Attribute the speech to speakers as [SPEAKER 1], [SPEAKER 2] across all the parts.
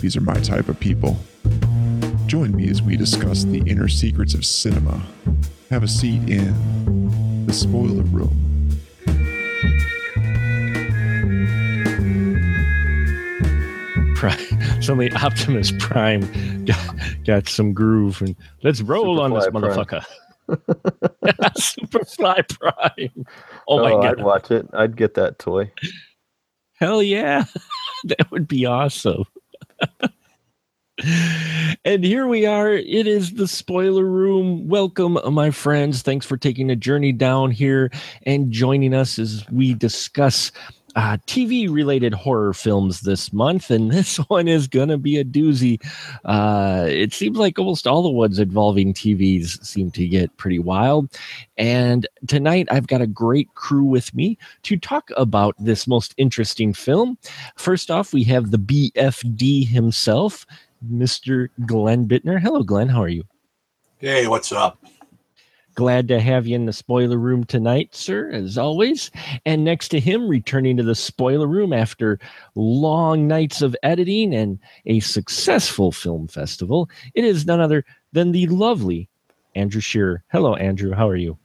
[SPEAKER 1] these are my type of people. Join me as we discuss the inner secrets of cinema. Have a seat in the spoiler room.
[SPEAKER 2] Prime, suddenly Optimus Prime got, got some groove and let's roll on this
[SPEAKER 3] Superfly Prime.
[SPEAKER 2] motherfucker. Superfly Prime. Oh my
[SPEAKER 3] oh,
[SPEAKER 2] god!
[SPEAKER 3] I'd watch it. I'd get that toy.
[SPEAKER 2] Hell yeah. that would be awesome. and here we are. It is the spoiler room. Welcome, my friends. Thanks for taking a journey down here and joining us as we discuss uh, TV related horror films this month. And this one is going to be a doozy. Uh, it seems like almost all the ones involving TVs seem to get pretty wild. And tonight I've got a great crew with me to talk about this most interesting film. First off, we have the BFD himself, Mr. Glenn Bittner. Hello, Glenn. How are you?
[SPEAKER 4] Hey, what's up?
[SPEAKER 2] Glad to have you in the spoiler room tonight, sir, as always. And next to him, returning to the spoiler room after long nights of editing and a successful film festival, it is none other than the lovely Andrew Shearer. Hello, Andrew. How are you?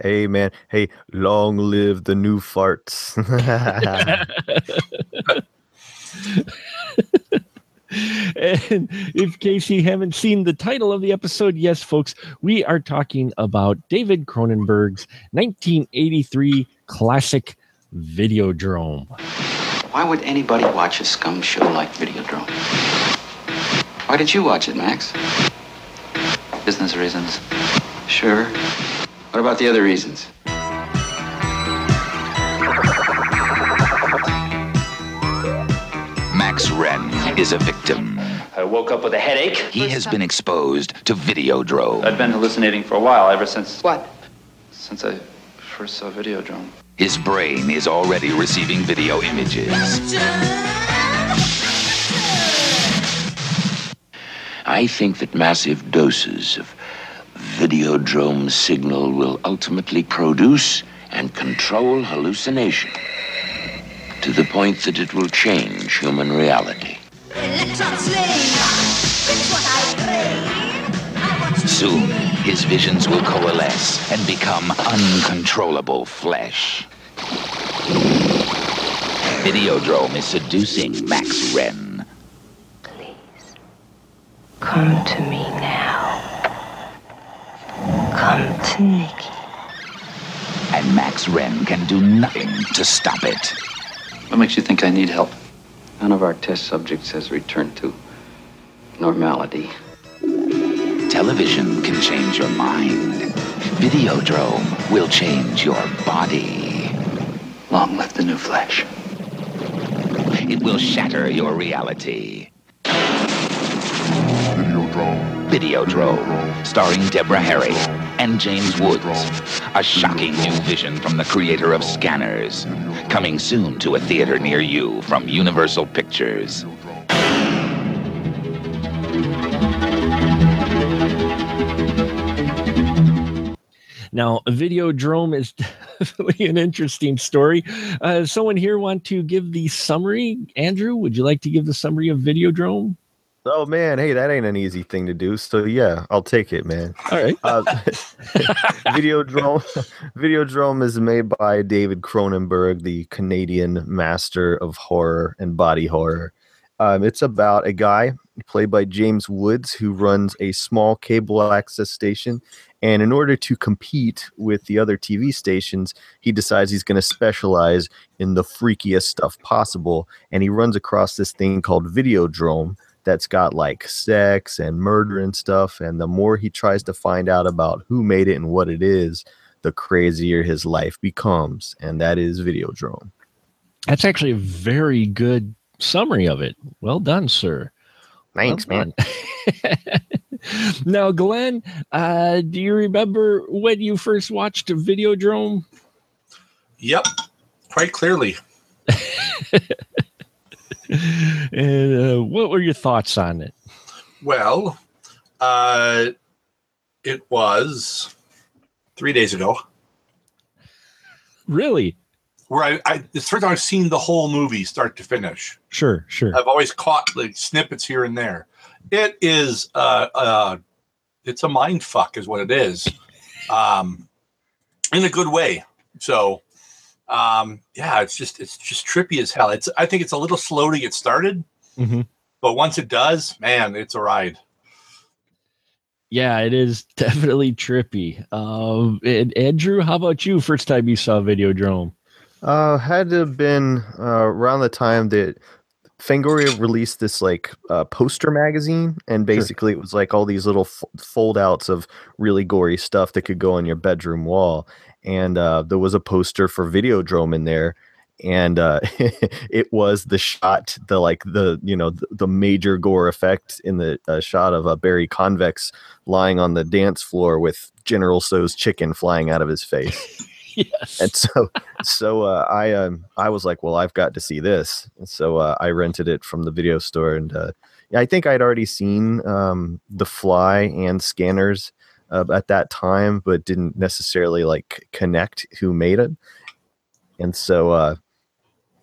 [SPEAKER 3] Hey man. Hey, long live the new farts.
[SPEAKER 2] and if case you haven't seen the title of the episode, yes, folks, we are talking about David Cronenberg's 1983 classic Videodrome.
[SPEAKER 5] Why would anybody watch a scum show like Videodrome? Why did you watch it, Max? Business reasons. Sure. What about the other reasons?
[SPEAKER 6] Max Renn is a victim.
[SPEAKER 7] I woke up with a headache.
[SPEAKER 6] He has been exposed to Videodrome.
[SPEAKER 5] I'd been hallucinating for a while, ever since
[SPEAKER 8] What?
[SPEAKER 5] since I first saw Videodrome.
[SPEAKER 6] His brain is already receiving video images. I think that massive doses of Videodrome signal will ultimately produce and control hallucination to the point that it will change human reality. Soon, his visions will coalesce and become uncontrollable flesh. Videodrome is seducing Max Renn.
[SPEAKER 8] Please, come to me now. Come to Nikki.
[SPEAKER 6] and Max Renn can do nothing to stop it.
[SPEAKER 5] What makes you think I need help? None of our test subjects has returned to normality.
[SPEAKER 6] Television can change your mind. Videodrome will change your body.
[SPEAKER 5] Long live the new flesh.
[SPEAKER 6] It will shatter your reality.
[SPEAKER 1] Videodrome.
[SPEAKER 6] Videodrome, starring Deborah Harry and James Woods. A shocking new vision from the creator of Scanners. Coming soon to a theater near you from Universal Pictures.
[SPEAKER 2] Now, Videodrome is definitely an interesting story. Uh, someone here want to give the summary? Andrew, would you like to give the summary of Videodrome?
[SPEAKER 3] Oh man, hey, that ain't an easy thing to do. So yeah, I'll take it, man.
[SPEAKER 2] All right.
[SPEAKER 3] Uh, Videodrome Videodrome is made by David Cronenberg, the Canadian master of horror and body horror. Um, it's about a guy played by James Woods who runs a small cable access station. And in order to compete with the other TV stations, he decides he's going to specialize in the freakiest stuff possible. And he runs across this thing called Videodrome that's got like sex and murder and stuff. And the more he tries to find out about who made it and what it is, the crazier his life becomes. And that is Videodrome.
[SPEAKER 2] That's actually a very good summary of it. Well done, sir.
[SPEAKER 3] Thanks,
[SPEAKER 2] Well
[SPEAKER 3] man.
[SPEAKER 2] now, Glenn, uh, do you remember when you first watched Videodrome?
[SPEAKER 4] Yep, quite clearly.
[SPEAKER 2] and uh, what were your thoughts on it?
[SPEAKER 4] Well, uh, it was three days ago
[SPEAKER 2] Really?
[SPEAKER 4] where I, I it's the first time I've seen the whole movie start to finish.
[SPEAKER 2] Sure, sure.
[SPEAKER 4] I've always caught like snippets here and there. It is uh uh it's a mind fuck is what it is. Um in a good way. So um yeah, it's just it's just trippy as hell. It's I think it's a little slow to get started,
[SPEAKER 2] Mhm.
[SPEAKER 4] but once it does, man, it's a ride.
[SPEAKER 2] Yeah, it is definitely trippy. Um, and Andrew, how about you? First time you saw Videodrome?
[SPEAKER 3] Uh, had to have been uh, around the time that Fangoria released this like uh, poster magazine, and basically it was like all these little f- fold outs of really gory stuff that could go on your bedroom wall. And uh, there was a poster for Videodrome in there, and uh, it was the shot, the like the you know the, the major gore effect in the uh, shot of uh, Barry Convex lying on the dance floor with General Tso's chicken flying out of his face.
[SPEAKER 2] Yes.
[SPEAKER 3] And so, so uh, I um I was like, well, I've got to see this. And so uh, I rented it from the video store, and uh, I think I'd already seen um, The Fly and Scanners uh, at that time, but didn't necessarily like connect who made it. And so uh,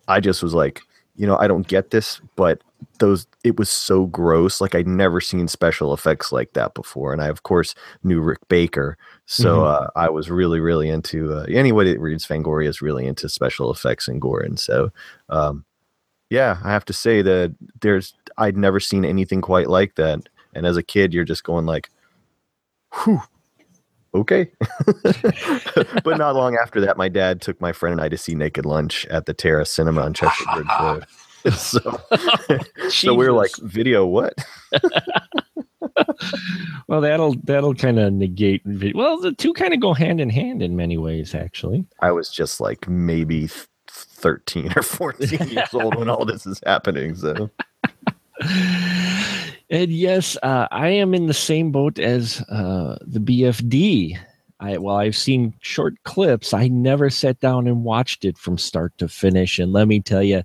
[SPEAKER 3] I just was like, you know, I don't get this, but those it was so gross. Like I'd never seen special effects like that before, and I of course knew Rick Baker, so
[SPEAKER 2] Mhm.
[SPEAKER 3] uh, I was really, really into. Uh, anybody that reads Fangoria is really into special effects and gore, and so um, yeah, I have to say that there's I'd never seen anything quite like that. And as a kid, you're just going like, whew. Okay, but not long after that, my dad took my friend and I to see Naked Lunch at the Terra Cinema on Chester Bridge Road. so, so we were like, video what?
[SPEAKER 2] well, that'll that'll kind of negate. Well, the two kind of go hand in hand in many ways, actually.
[SPEAKER 3] I was just like maybe 13 or 14 years old when all this is happening. So
[SPEAKER 2] And yes, uh, I am in the same boat as uh, the BFD. I well, I've seen short clips. I never sat down and watched it from start to finish. And let me tell you,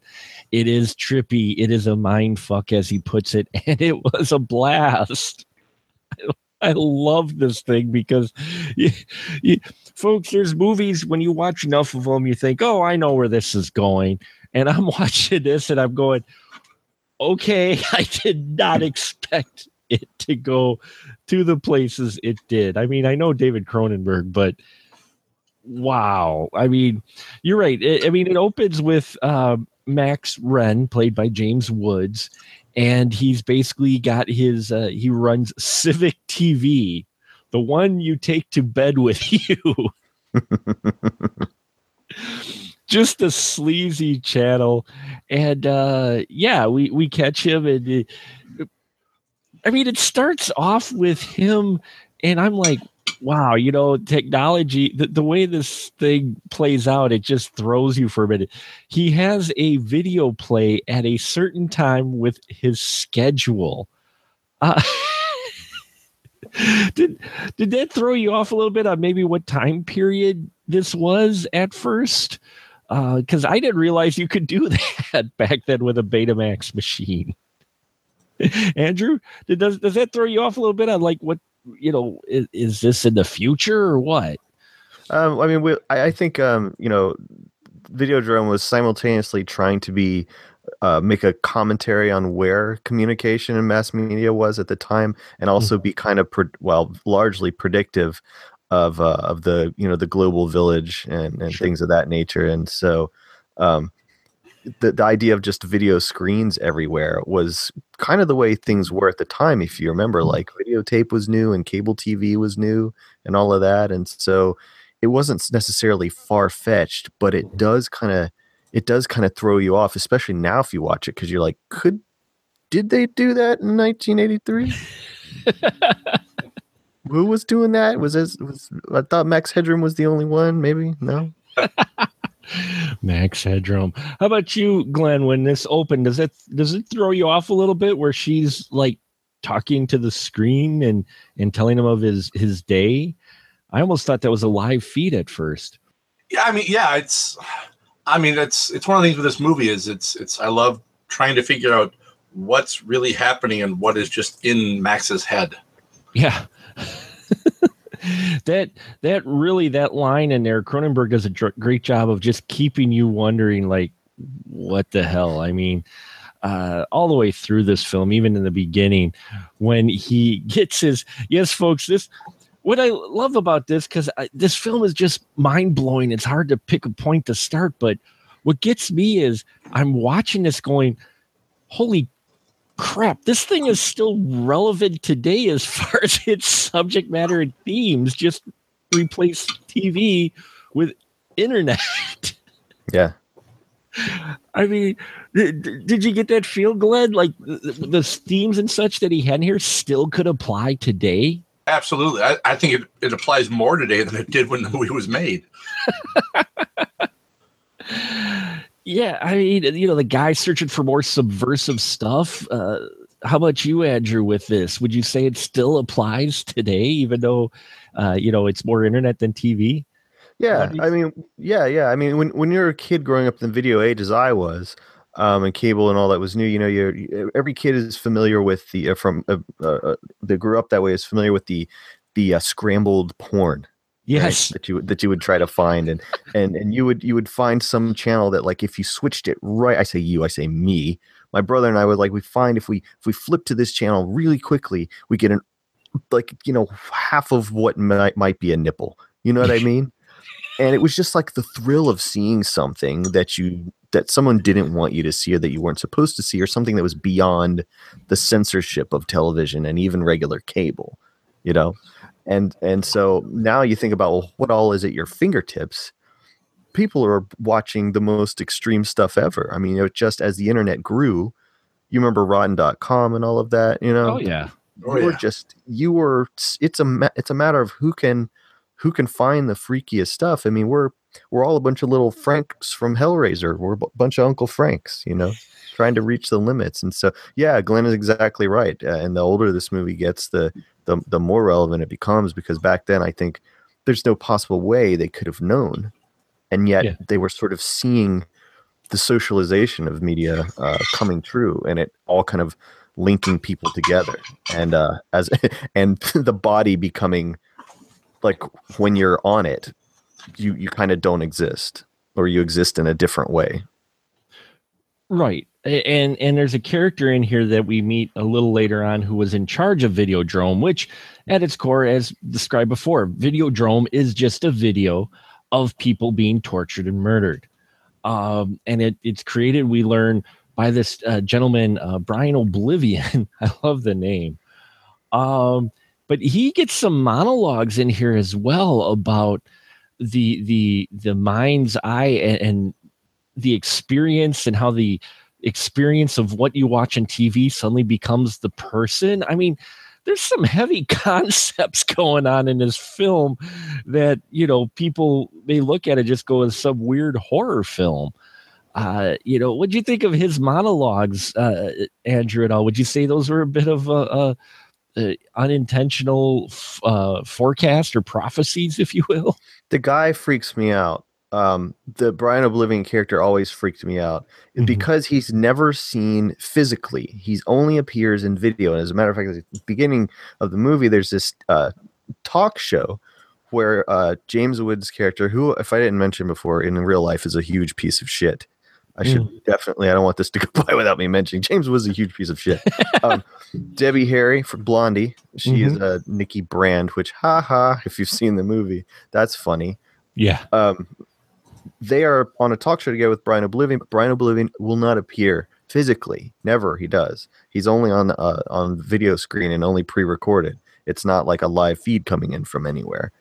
[SPEAKER 2] it is trippy. It is a mind fuck, as he puts it, and it was a blast. I, love this thing because, you, you, folks, there's movies when you watch enough of them, you think, "Oh, I know where this is going," and I'm watching this, and I'm going okay, I did not expect it to go to the places it did. I mean, I know David Cronenberg, but wow. I mean, you're right. I I mean, it opens with uh, Max Renn, played by James Woods, and he's basically got his, uh, he runs Civic TV, the one you take to bed with you. Just a sleazy channel. And uh yeah we we catch him and uh, i mean it starts off with him and i'm like wow you know technology the, the way this thing plays out it just throws you for a minute. He has a video play at a certain time with his schedule. Uh, did did that throw you off a little bit on maybe what time period this was at first because I didn't realize you could do that back then with a Betamax machine. Andrew, does does that throw you off a little bit on like what you know? Is, is this in the future or what?
[SPEAKER 3] um, I mean, we, I, I think um, you know, Videodrome was simultaneously trying to be uh, make a commentary on where communication and mass media was at the time, and also be kind of pre- well, largely predictive of uh, of the you know the global village and, and
[SPEAKER 2] Sure.
[SPEAKER 3] things of that nature. And so, um, the the idea of just video screens everywhere was kind of the way things were at the time. If you remember, like videotape was new and cable TV was new and all of that, and so it wasn't necessarily far fetched, but it does kind of it does kind of throw you off, especially now if you watch it because you're like, could did they do that in 1983? Who was doing that? Was this was I thought Max Headroom was the only one? Maybe no.
[SPEAKER 2] Max Headroom. How about you, Glenn? When this opened, does it does it throw you off a little bit where she's like talking to the screen and and telling him of his his day. I almost thought that was a live feed at first.
[SPEAKER 4] Yeah, I mean, yeah, it's. I mean, it's it's one of the things with this movie is it's it's. I love trying to figure out what's really happening and what is just in Max's head.
[SPEAKER 2] Yeah. that that really that line in there cronenberg does a great job of just keeping you wondering like what the hell? I mean uh, all the way through this film even in the beginning when he gets his yes folks this what i love about this because this film is just mind-blowing. It's hard to pick a point to start but what gets me is i'm watching this going holy crap, this thing is still relevant today as far as its subject matter and themes. Just replace TV with internet.
[SPEAKER 3] Yeah.
[SPEAKER 2] I mean, did, did you get that feel, Glenn? Like the, the themes and such that he had here still could apply today?
[SPEAKER 4] Absolutely. I, I think it, it applies more today than it did when the movie was made.
[SPEAKER 2] Yeah, I mean, you know, the guy searching for more subversive stuff. Uh, how about you, Andrew, with this? Would you say it still applies today, even though, uh, you know, it's more internet than TV?
[SPEAKER 3] Yeah, I mean, yeah, yeah. I mean, when when you're a kid growing up in the video age, as I was, um, and cable and all that was new, you know, you every kid is familiar with the uh, from uh, uh, that grew up that way is familiar with the the uh, scrambled porn
[SPEAKER 2] yes.
[SPEAKER 3] right, that you that you would try to find and and and you would you would find some channel that like if you switched it right i say you i say me my brother and i would like we find if we if we flip to this channel really quickly we get an like you know half of what might might be a nipple. You know what i mean? And it was just like the thrill of seeing something that you that someone didn't want you to see or that you weren't supposed to see or something that was beyond the censorship of television and even regular cable you know and and so now you think about well, what all is at your fingertips? People are watching the most extreme stuff ever. I mean it just as the internet grew you remember rotten.com and all of that you know?
[SPEAKER 2] Oh yeah.
[SPEAKER 4] Oh,
[SPEAKER 3] you were
[SPEAKER 4] yeah.
[SPEAKER 3] just you were it's a it's a matter of who can who can find the freakiest stuff. I mean we're we're all a bunch of little franks from hellraiser. We're a bunch of uncle franks you know trying to reach the limits and so yeah glenn is exactly right uh, and the older this movie gets the the, the more relevant it becomes because back then i think there's no possible way they could have known and yet
[SPEAKER 2] Yeah.
[SPEAKER 3] they were sort of seeing the socialization of media uh, coming true and it all kind of linking people together and uh as and the body becoming like when you're on it you you kind of don't exist or you exist in a different way
[SPEAKER 2] Right. And and there's a character in here that we meet a little later on who was in charge of Videodrome, which at its core, as described before, Videodrome is just a video of people being tortured and murdered. Um, and it, it's created, we learn, by this uh, gentleman, uh, Brian Oblivion. I love the name. Um, but he gets some monologues in here as well about the the the mind's eye and, and the experience and how the experience of what you watch on TV suddenly becomes the person. I mean, there's some heavy concepts going on in this film that, you know, people may look at it just go as some weird horror film. Uh, you know, what'd you think of his monologues, uh, Andrew, at all? Would you say those were a bit of a, a, a unintentional f- uh, forecast or prophecies, if you will?
[SPEAKER 3] the guy freaks me out um the brian oblivion character always freaked me out
[SPEAKER 2] Mhm.
[SPEAKER 3] because he's never seen physically he's only appears in video and as a matter of fact at the beginning of the movie there's this uh talk show where uh james wood's character who if i didn't mention before in real life is a huge piece of shit. I should definitely i don't want this to go by without me mentioning james was a huge piece of shit. Um, debbie harry for blondie she is uh nikki brand which ha ha if you've seen the movie that's funny.
[SPEAKER 2] Yeah.
[SPEAKER 3] um, they are on a talk show together with Brian Oblivion, but Brian Oblivion will not appear physically. Never, he does. He's only on uh, on video screen and only pre-recorded. It's not like a live feed coming in from anywhere.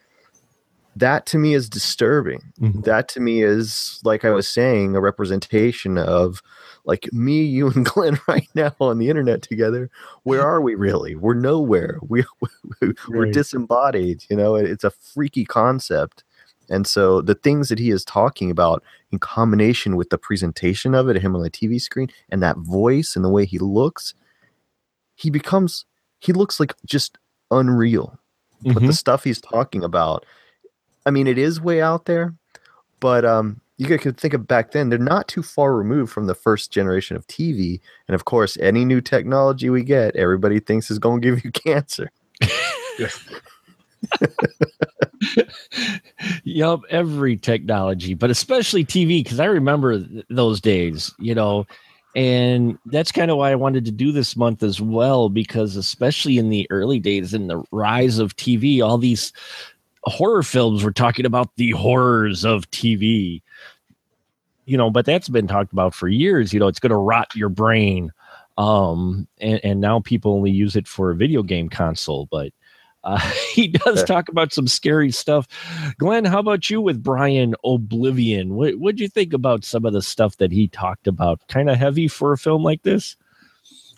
[SPEAKER 3] That to me is disturbing.
[SPEAKER 2] Mhm.
[SPEAKER 3] That to me is like I was saying, a representation of like me, you, and Glenn right now on the internet together. Where are we really? We're nowhere. We we're
[SPEAKER 2] Right.
[SPEAKER 3] disembodied. You know, it's a freaky concept. And so the things that he is talking about in combination with the presentation of it, him on the TV screen, and that voice and the way he looks, he becomes he looks like just unreal. But the
[SPEAKER 2] Mhm.
[SPEAKER 3] stuff he's talking about, I mean, it is way out there, but um, you could- could think of back then, they're not too far removed from the first generation of TV. And of course, any new technology we get, everybody thinks is going to give you cancer.
[SPEAKER 2] Yup, every technology, but especially TV, because I remember th- those days, you know, and that's kind of why I wanted to do this month as well, because especially in the early days, in the rise of TV, all these horror films were talking about the horrors of TV, you know, but that's been talked about for years. You know, it's going to rot your brain. Um, and, and now people only use it for a video game console, but uh, he does
[SPEAKER 3] Yeah.
[SPEAKER 2] talk about some scary stuff. Glenn, how about you with Brian Oblivion? What what'd you think about some of the stuff that he talked about? Kind of heavy for a film like this.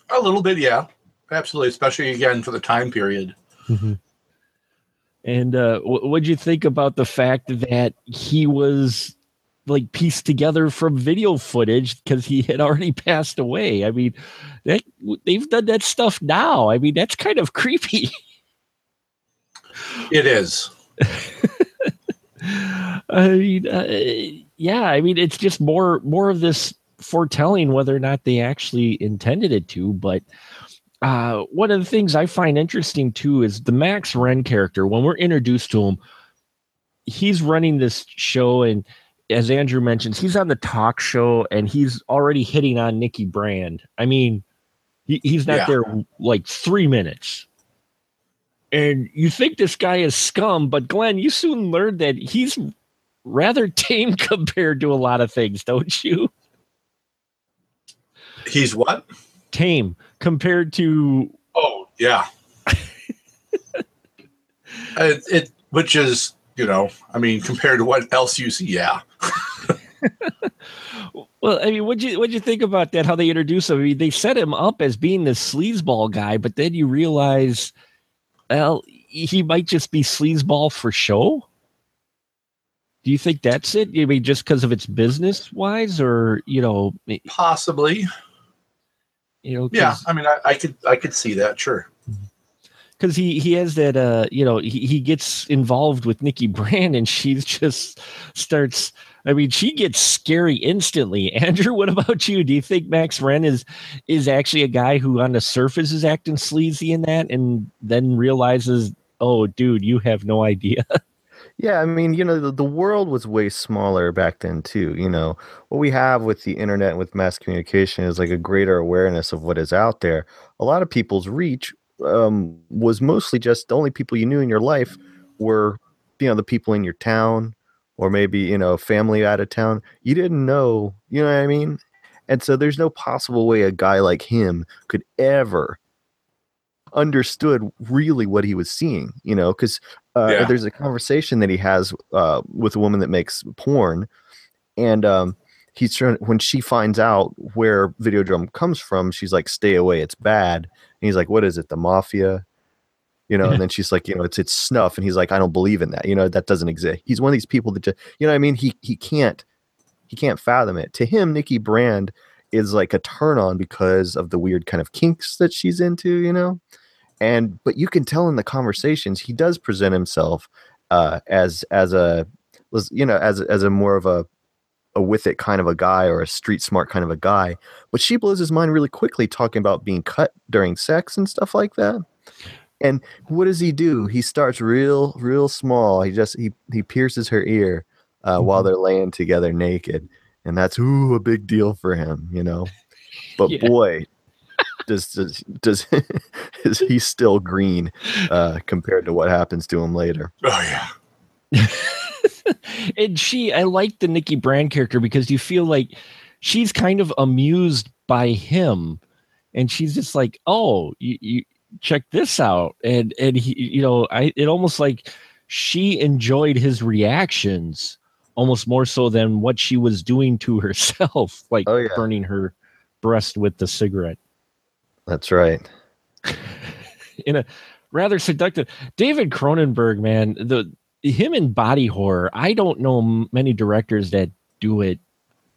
[SPEAKER 4] A little bit, yeah, absolutely. Especially again for the time period.
[SPEAKER 2] And uh, wh- what'd you think about the fact that he was like pieced together from video footage because he had already passed away? I mean, that they've done that stuff now. I mean, that's kind of creepy.
[SPEAKER 4] It is.
[SPEAKER 2] I mean, uh, yeah, I mean, it's just more more of this foretelling whether or not they actually intended it to. But uh, one of the things I find interesting too is the Max Renn character. When we're introduced to him, he's running this show, and as Andrew mentions, he's on the talk show, and he's already hitting on Nikki Brand. I mean, he, he's not
[SPEAKER 4] Yeah.
[SPEAKER 2] there like three minutes and you think this guy is scum, but Glenn, you soon learned that he's rather tame compared to a lot of things, don't you?
[SPEAKER 4] He's what?
[SPEAKER 2] Tame compared to
[SPEAKER 4] Oh yeah. it, uh, it which is you know I mean compared to what else you see, yeah.
[SPEAKER 2] well, I mean, what'd you what'd you think about that? How they introduce him? I mean, they set him up as being this sleazeball guy, but then you realize, well, he might just be sleazeball for show. Do you think that's it? I mean, just because of its business wise, or you know,
[SPEAKER 4] Possibly.
[SPEAKER 2] you know,
[SPEAKER 4] Yeah. I mean I, I could I could see that, sure.
[SPEAKER 2] because he he has that uh you know he, he gets involved with Nikki Brand and she just starts I mean she gets scary instantly. Andrew, what about you? Do you think Max Renn is is actually a guy who on the surface is acting sleazy in that and then realizes, oh dude, you have no idea.
[SPEAKER 3] Yeah, I mean, you know, the, the world was way smaller back then too. You know, what we have with the internet and with mass communication is like a greater awareness of what is out there. A lot of people's reach um, was mostly just the only people you knew in your life were, you know, the people in your town or maybe you know family out of town. You didn't know, you know what I mean? And so there's no possible way a guy like him could ever understood really what he was seeing, you know, because uh,
[SPEAKER 4] Yeah.
[SPEAKER 3] there's a conversation that he has uh, with a woman that makes porn, and um, he's trying when she finds out where Videodrome comes from, she's like, "Stay away, it's bad." And he's like, "What is it? The mafia?" You know, and then she's like, "You know, it's it's snuff," and he's like, "I don't believe in that. You know, that doesn't exist." He's one of these people that just, you know, what I mean, he he can't he can't fathom it. To him, Nikki Brand is like a turn on because of the weird kind of kinks that she's into, you know and but you can tell in the conversations he does present himself uh, as as a you know as as a more of a a with it kind of a guy or a street smart kind of a guy but she blows his mind really quickly talking about being cut during sex and stuff like that and what does he do? He starts real real small. He just he he pierces her ear uh, while they're laying together naked and that's ooh a big deal for him you know? But
[SPEAKER 2] Yeah.
[SPEAKER 3] boy does does does is he still green uh compared to what happens to him later.
[SPEAKER 4] Oh yeah.
[SPEAKER 2] and she I like the Nikki Brand character because you feel like she's kind of amused by him and she's just like, "Oh, you, you check this out." And and he you know, I it almost like she enjoyed his reactions almost more so than what she was doing to herself, like
[SPEAKER 3] Oh, yeah.
[SPEAKER 2] burning her breast with the cigarette.
[SPEAKER 3] that's right
[SPEAKER 2] in a rather seductive David Cronenberg, man, the him in body horror. I don't know m- many directors that do it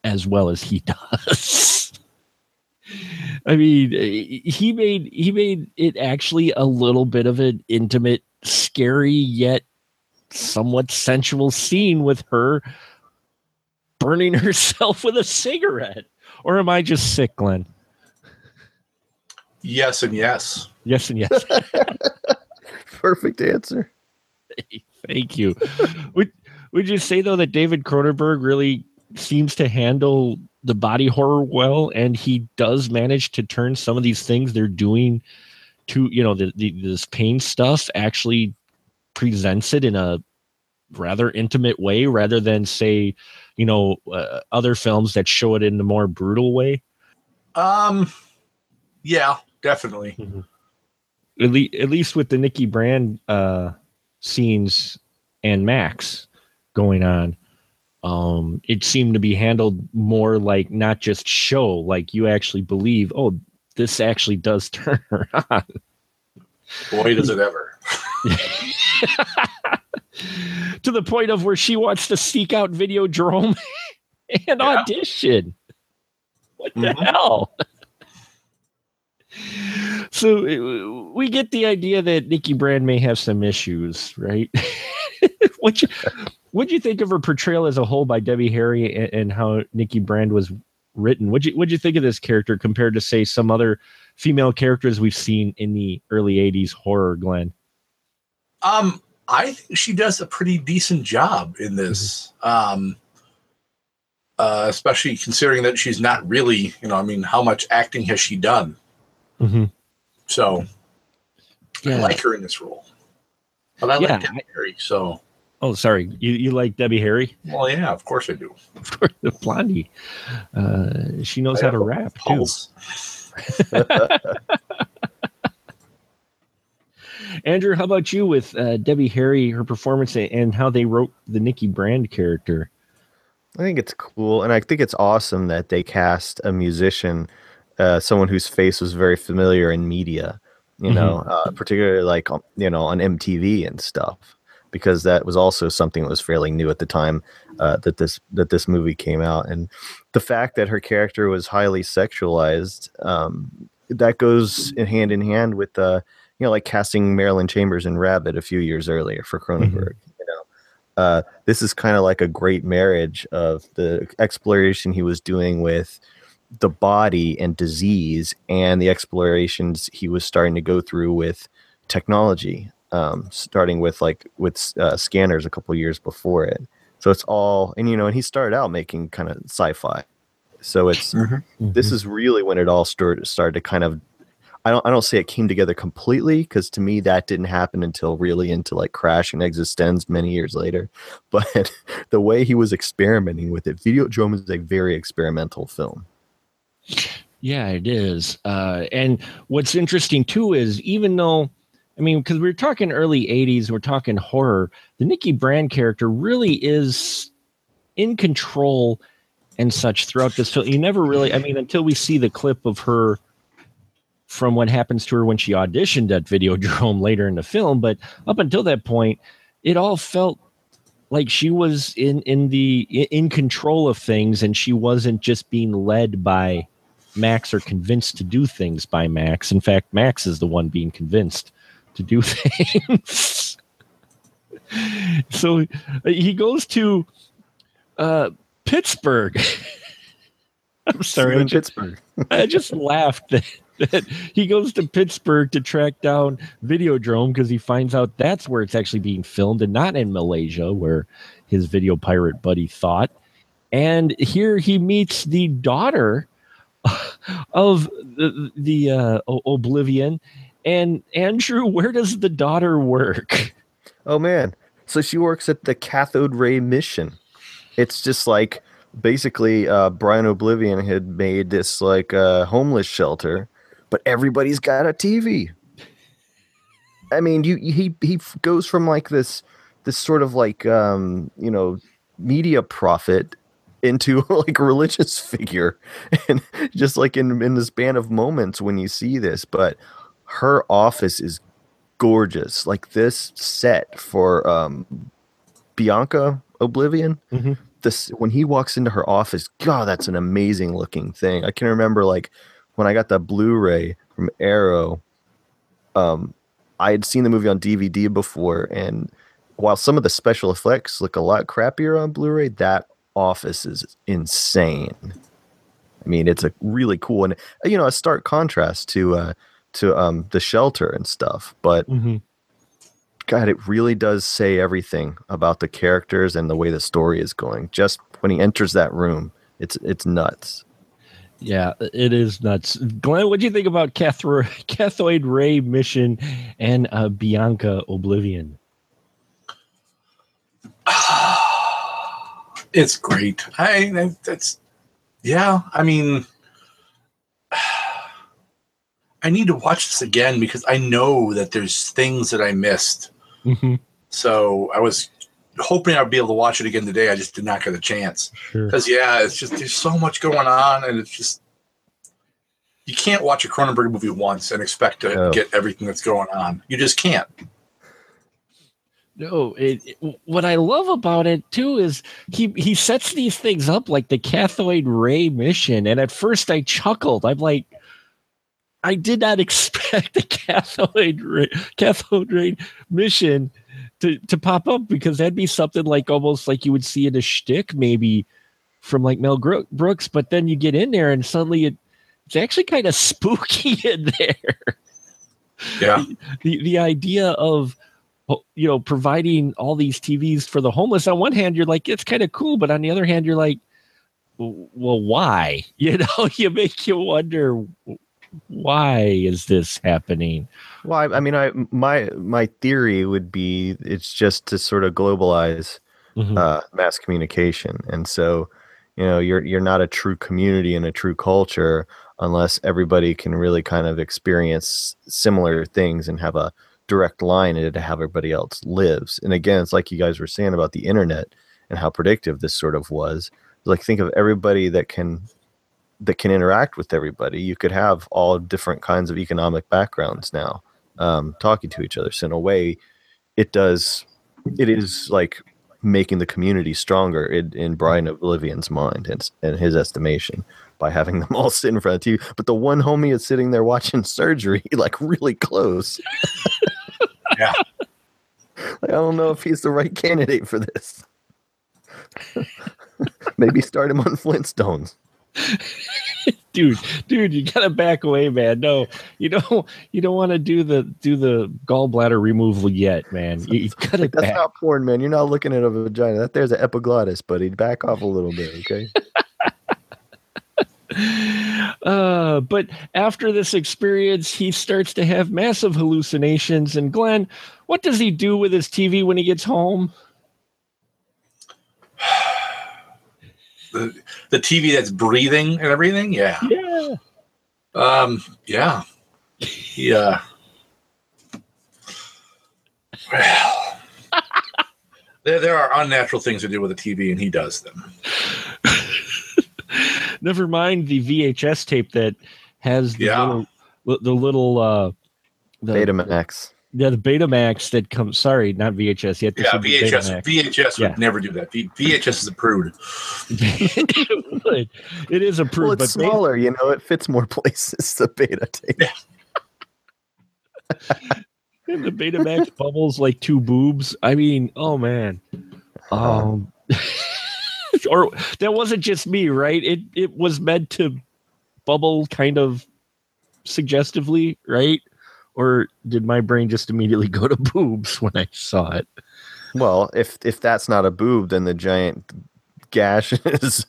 [SPEAKER 2] as well as he does. I mean, eh, he made he made it actually a little bit of an intimate, scary yet somewhat sensual scene with her burning herself with a cigarette. Or am I just sick, Glenn?
[SPEAKER 4] Yes and yes.
[SPEAKER 2] Yes and yes.
[SPEAKER 3] Perfect answer.
[SPEAKER 2] Thank you. would Would you say though that David Cronenberg really seems to handle the body horror well, and he does manage to turn some of these things they're doing to you know the, the this pain stuff actually presents it in a rather intimate way rather than say you know uh, other films that show it in a more brutal way.
[SPEAKER 4] Um, yeah, definitely.
[SPEAKER 2] at, le- at least with the Nikki Brand uh, scenes and Max going on, um, it seemed to be handled more like not just show, like you actually believe, oh, this actually does turn her on.
[SPEAKER 4] Boy, does it ever.
[SPEAKER 2] to the point of where she wants to seek out Videodrome and
[SPEAKER 4] Yeah.
[SPEAKER 2] audition. What the
[SPEAKER 4] Mhm.
[SPEAKER 2] hell? so uh, we get the idea that Nikki Brand may have some issues, right? what you what you think of her portrayal as a whole by Debbie Harry and, and how Nikki Brand was written? What you what you think of this character compared to say some other female characters we've seen in the early '80s horror, Glenn?
[SPEAKER 4] Um, I think she does a pretty decent job in this. Um, uh, especially considering that she's not really, you know, I mean, how much acting has she done?
[SPEAKER 2] Mm-hmm.
[SPEAKER 4] So I like her in this role. But I
[SPEAKER 2] Yeah,
[SPEAKER 4] like Debbie Harry, so
[SPEAKER 2] Oh, sorry. You you like Debbie Harry?
[SPEAKER 4] well, yeah, of course I do.
[SPEAKER 2] Of course, the Blondie. Uh, she knows
[SPEAKER 4] I
[SPEAKER 2] how to
[SPEAKER 4] have a
[SPEAKER 2] rap too. Andrew, how about you with uh, Debbie Harry, her performance, and how they wrote the Nikki Brand character?
[SPEAKER 3] I think it's cool, and I think it's awesome that they cast a musician, uh, someone whose face was very familiar in media. You know, uh, particularly like on- you know on MTV and stuff, because that was also something that was fairly new at the time uh, that this that this movie came out, and the fact that her character was highly sexualized, um, that goes in hand in hand with uh, you know like casting Marilyn Chambers in Rabid a few years earlier for Cronenberg. You know, uh, this is kind of like a great marriage of the exploration he was doing with the body and disease and the explorations he was starting to go through with technology um, starting with like with uh, scanners a couple years before it so it's all and you know and he started out making kind of sci-fi so it's this is really when it all started started to kind of I don't I don't say it came together completely because to me that didn't happen until really into like Crash and Existenz many years later. But the way he was experimenting with it, Videodrome is a very experimental film.
[SPEAKER 2] Yeah, it is. Uh, and what's interesting too is even though, I mean, because we are talking early 80s, we're talking horror, the Nikki Brand character really is in control and such throughout this film. You never really, I mean, until we see the clip of her from what happens to her when she auditioned at Videodrome later in the film. But up until that point, it all felt like she was in in the in- in control of things and she wasn't just being led by Max are convinced to do things by Max. In fact, Max is the one being convinced to do things. so uh, he goes to uh, Pittsburgh. I'm sorry, I just,
[SPEAKER 3] Pittsburgh.
[SPEAKER 2] I just laughed that, that he goes to Pittsburgh to track down Videodrome because he finds out that's where it's actually being filmed and not in Malaysia where his video pirate buddy thought. And here he meets the daughter of the, the uh, Oblivion. And Andrew, where does the daughter work?
[SPEAKER 3] Oh man. So she works at the cathode ray mission. It's just like basically uh, Brian Oblivion had made this like uh, homeless shelter, but everybody's got a TV. I mean, you he he goes from like this this sort of like um, you know media prophet into like a religious figure, and just like in in the span of moments when you see this, but her office is gorgeous. Like this set for um Bianca Oblivion.
[SPEAKER 2] Mhm.
[SPEAKER 3] This when he walks into her office, God, that's an amazing looking thing. I can remember like when I got the Blu-ray from Arrow, um, I had seen the movie on DVD before, and while some of the special effects look a lot crappier on Blu-ray, that office is insane. I mean, it's a really cool and you know a stark contrast to uh, to um, the shelter and stuff, but
[SPEAKER 2] Mhm.
[SPEAKER 3] God, it really does say everything about the characters and the way the story is going. Just when he enters that room, it's it's nuts.
[SPEAKER 2] Yeah, it is nuts. Glenn, what do you think about cathro- cathode ray mission and uh, Bianca Oblivion?
[SPEAKER 4] it's great. I, that's yeah. I mean, I need to watch this again because I know that there's things that I missed.
[SPEAKER 2] Mhm.
[SPEAKER 4] So I was hoping I'd be able to watch it again today. I just did not get a chance
[SPEAKER 2] Sure.
[SPEAKER 4] because yeah, it's just there's so much going on, and it's just you can't watch a Cronenberg movie once and expect to
[SPEAKER 3] No.
[SPEAKER 4] get everything that's going on. You just can't.
[SPEAKER 2] No, it, it- what I love about it too is he he sets these things up like the cathode ray mission, and at first I chuckled. I'm like, I did not expect a cathode ray, cathode ray mission to to pop up because that'd be something like almost like you would see in a shtick maybe from like Mel Brooks, but then you get in there and suddenly it it's actually kind of spooky in there
[SPEAKER 4] Yeah,
[SPEAKER 2] the the idea of you know providing all these TVs for the homeless. On one hand you're like it's kind of cool but on the other hand you're like well why? You know you make you wonder why is this happening?
[SPEAKER 3] Well, I, I mean, I my my theory would be it's just to sort of globalize
[SPEAKER 2] Mhm.
[SPEAKER 3] uh, mass communication, and so you know you're you're not a true community and a true culture unless everybody can really kind of experience similar things and have a direct line into how everybody else lives. And again, it's like you guys were saying about the internet and how predictive this sort of was. Like think of everybody that can that can interact with everybody. You could have all different kinds of economic backgrounds now um, talking to each other. So in a way, it does. It is like making the community stronger in, in Brian Oblivion's mind and, and his estimation by having them all sit in front of you. But the one homie is sitting there watching surgery, like really close. I don't know if he's the right candidate for this. Maybe start him on Flintstones.
[SPEAKER 2] dude dude you gotta back away man no you don't you don't want to do the do the gallbladder removal yet man you, you gotta
[SPEAKER 3] Like, that's
[SPEAKER 2] back
[SPEAKER 3] not porn, man. You're not looking at a vagina. That there's an epiglottis, buddy. Back off a little bit, okay?
[SPEAKER 2] uh, but after this experience, he starts to have massive hallucinations. And Glenn, what does he do with his TV when he gets home?
[SPEAKER 4] the, the TV that's breathing and everything. Yeah.
[SPEAKER 2] Yeah.
[SPEAKER 4] Um, yeah. Yeah. Well, there, there are unnatural things to do with a TV, and he does them.
[SPEAKER 2] Never mind the VHS tape that has the
[SPEAKER 4] Yeah.
[SPEAKER 2] little, li- the little uh, the,
[SPEAKER 3] Betamax.
[SPEAKER 2] Yeah, the Betamax that comes. Sorry, not VHS yet.
[SPEAKER 4] Yeah, VHS. VHS would
[SPEAKER 2] Yeah.
[SPEAKER 4] never do that. V- VHS is a prude.
[SPEAKER 2] it would. It is a
[SPEAKER 3] Well, it's
[SPEAKER 2] but Beta-
[SPEAKER 3] smaller, you know. It fits more places. The beta tape.
[SPEAKER 2] And the Betamax bubbles like two boobs. I mean, oh man. Um or that wasn't just me, right? It it was meant to bubble kind of suggestively, right? Or did my brain just immediately go to boobs when I saw it?
[SPEAKER 3] Well, if if that's not a boob, then the giant gash in his,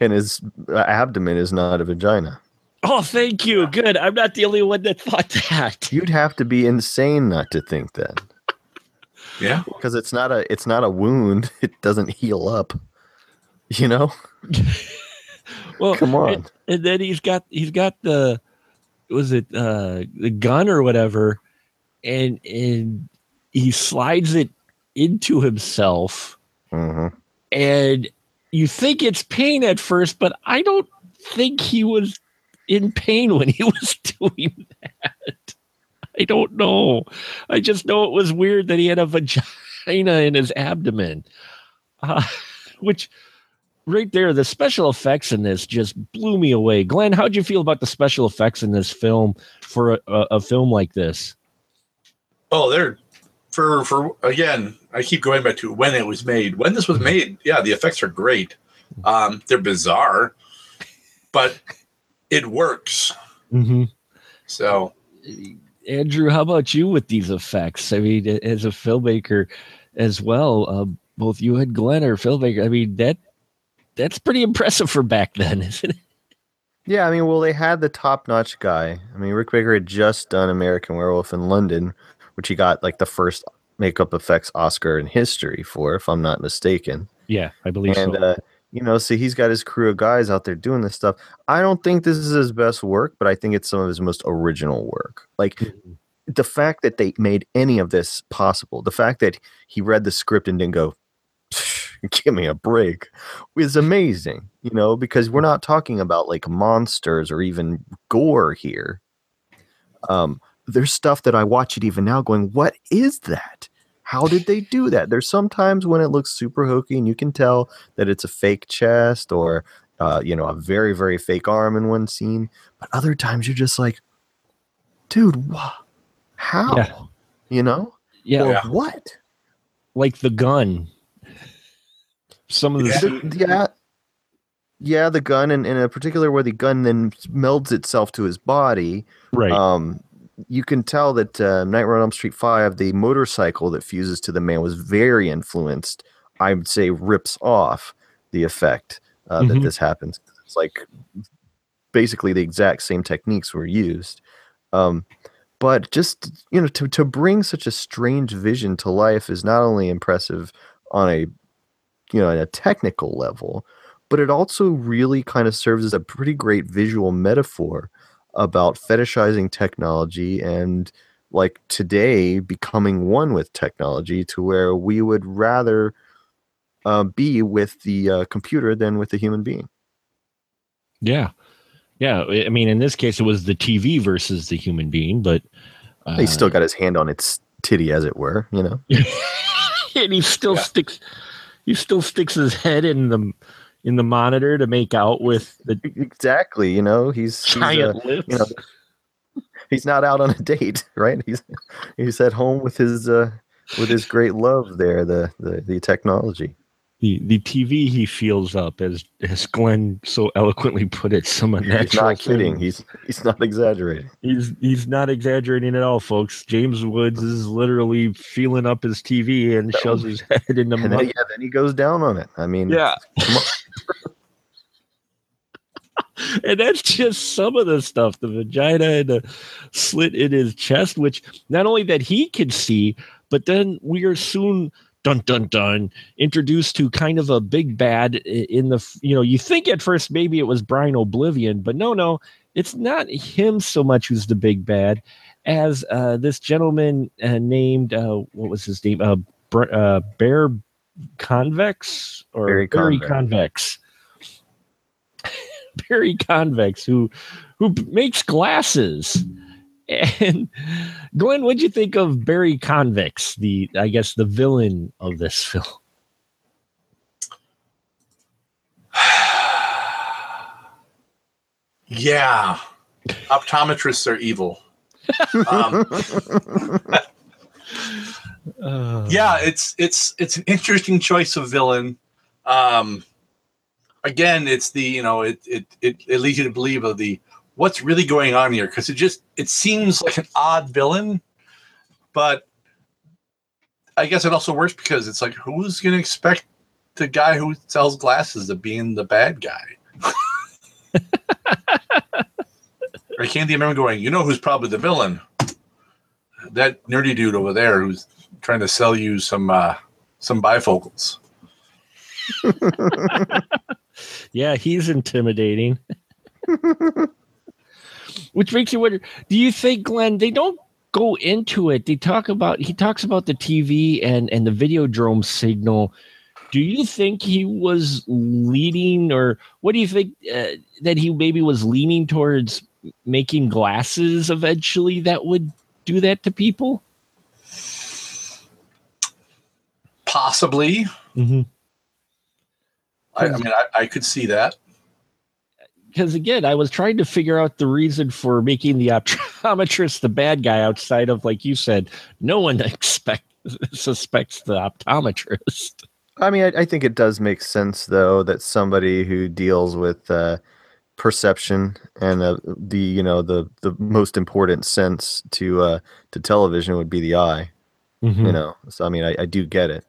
[SPEAKER 3] in his abdomen is not a vagina.
[SPEAKER 2] Oh, thank you. Good. I'm not the only one that thought that.
[SPEAKER 3] You'd have to be insane not to think that,
[SPEAKER 4] Yeah.
[SPEAKER 3] because it's not a it's not a wound. It doesn't heal up. You know?
[SPEAKER 2] Well,
[SPEAKER 3] Come on.
[SPEAKER 2] And, and then he's got he's got the was it uh the gun or whatever, and and he slides it into himself,
[SPEAKER 3] hmm
[SPEAKER 2] and you think it's pain at first, but I don't think he was in pain when he was doing that. I don't know. I just know it was weird that he had a vagina in his abdomen, uh, which right there, the special effects in this just blew me away. Glenn, how'd you feel about the special effects in this film for a, a, a film like this?
[SPEAKER 4] Oh, they're for for again. I keep going back to when it was made. When this was made, yeah, the effects are great. Um, they're bizarre, but it works.
[SPEAKER 2] Mm-hmm.
[SPEAKER 4] So
[SPEAKER 2] Andrew, how about you with these effects? I mean, as a filmmaker as well, uh, both you and Glenn are filmmaker. I mean, that that's pretty impressive for back then, isn't it?
[SPEAKER 3] Yeah, I mean, well, they had the top-notch guy. I mean, Rick Baker had just done American Werewolf in London, which he got like the first makeup effects Oscar in history for, if I'm not mistaken.
[SPEAKER 2] Yeah, I believe
[SPEAKER 3] and
[SPEAKER 2] so.
[SPEAKER 3] uh, you know, so he's got his crew of guys out there doing this stuff. I don't think this is his best work, but I think it's some of his most original work. Like
[SPEAKER 2] Mhm.
[SPEAKER 3] the fact that they made any of this possible, the fact that he read the script and didn't go, "Give me a break," is amazing. You know, because we're not talking about like monsters or even gore here. Um, there's stuff that I watch it even now, going, "What is that?" How did they do that? There's sometimes when it looks super hokey and you can tell that it's a fake chest or uh, you know a very very fake arm in one scene, but other times you're just like, dude, wha- how?
[SPEAKER 2] Yeah.
[SPEAKER 3] You know,
[SPEAKER 2] yeah,
[SPEAKER 3] or
[SPEAKER 4] Yeah.
[SPEAKER 3] what?
[SPEAKER 2] like the gun. Some of the
[SPEAKER 4] Yeah.
[SPEAKER 3] The- yeah, yeah, the gun, and in a particular where the gun then melds itself to his body.
[SPEAKER 2] right.
[SPEAKER 3] Um, you can tell that uh, Nightmare on Elm Street Five, the motorcycle that fuses to the man, was very influenced. I would say rips off the effect uh, that
[SPEAKER 2] Mhm.
[SPEAKER 3] this happens. It's like basically the exact same techniques were used. Um, but just you know, to to bring such a strange vision to life is not only impressive on a you know, at a technical level, but it also really kind of serves as a pretty great visual metaphor about fetishizing technology and like today becoming one with technology to where we would rather uh, be with the uh, computer than with the human being.
[SPEAKER 2] yeah, yeah. I I mean, in this case, it was the TV versus the human being, but uh,
[SPEAKER 3] He still got his hand on its titty, as it were, you know.
[SPEAKER 2] and he still
[SPEAKER 4] Yeah.
[SPEAKER 2] sticks. He still sticks his head in the in the monitor to make out with the
[SPEAKER 3] Exactly, you know. He's, he's, uh,
[SPEAKER 2] giant lips.
[SPEAKER 3] you know, he's not out on a date, right? He's he's at home with his uh, with his great love there, the the, the technology.
[SPEAKER 2] The the TV he feels up, as as Glenn so eloquently put it. Some
[SPEAKER 3] He's
[SPEAKER 2] unnatural.
[SPEAKER 3] not kidding. He's he's not exaggerating.
[SPEAKER 2] He's he's not exaggerating at all, folks. James Woods is literally feeling up his TV and shoves his head in the
[SPEAKER 3] And then, yeah, then he goes down on it. I mean,
[SPEAKER 2] Yeah,
[SPEAKER 3] come on.
[SPEAKER 2] and that's just some of the stuff. The vagina and the slit in his chest, which not only that he can see, but then we are soon dun dun dun introduced to kind of a big bad in the you know you think at first maybe it was Brian Oblivion, but no no it's not him so much who's the big bad as uh, this gentleman uh, named uh, what was his name uh, Br- uh, Bear Convex or
[SPEAKER 3] Barry
[SPEAKER 2] Barry
[SPEAKER 3] Convex.
[SPEAKER 2] Convex. Barry Convex, who who makes glasses. And Glenn, what'd you think of Barry Convex, the I guess the villain of this film?
[SPEAKER 4] yeah, optometrists are evil. Um, yeah, it's it's it's an interesting choice of villain. Um, again, it's the you know it it it, it leads you to believe of the what's really going on here because it just it seems like an odd villain, but I guess it also works because it's like who's going to expect the guy who sells glasses to being the bad guy? I can't remember going. You know who's probably the villain? That nerdy dude over there who's trying to sell you some uh, some bifocals.
[SPEAKER 2] yeah, he's intimidating. Which makes you wonder: Do you think, Glenn? They don't go into it. They talk about. He talks about the TV and and the Videodrome signal. Do you think he was leading, or what do you think uh, that he maybe was leaning towards making glasses eventually that would do that to people?
[SPEAKER 4] Possibly.
[SPEAKER 2] Mm-hmm.
[SPEAKER 4] I, I mean, I, I could see that.
[SPEAKER 2] Because again, I was trying to figure out the reason for making the optometrist the bad guy outside of, like you said, no one expect suspects the optometrist.
[SPEAKER 3] I mean, I, I think it does make sense though that somebody who deals with uh, perception and uh, the you know the the most important sense to uh, to television would be the eye. You know, so I mean, I, I do get it.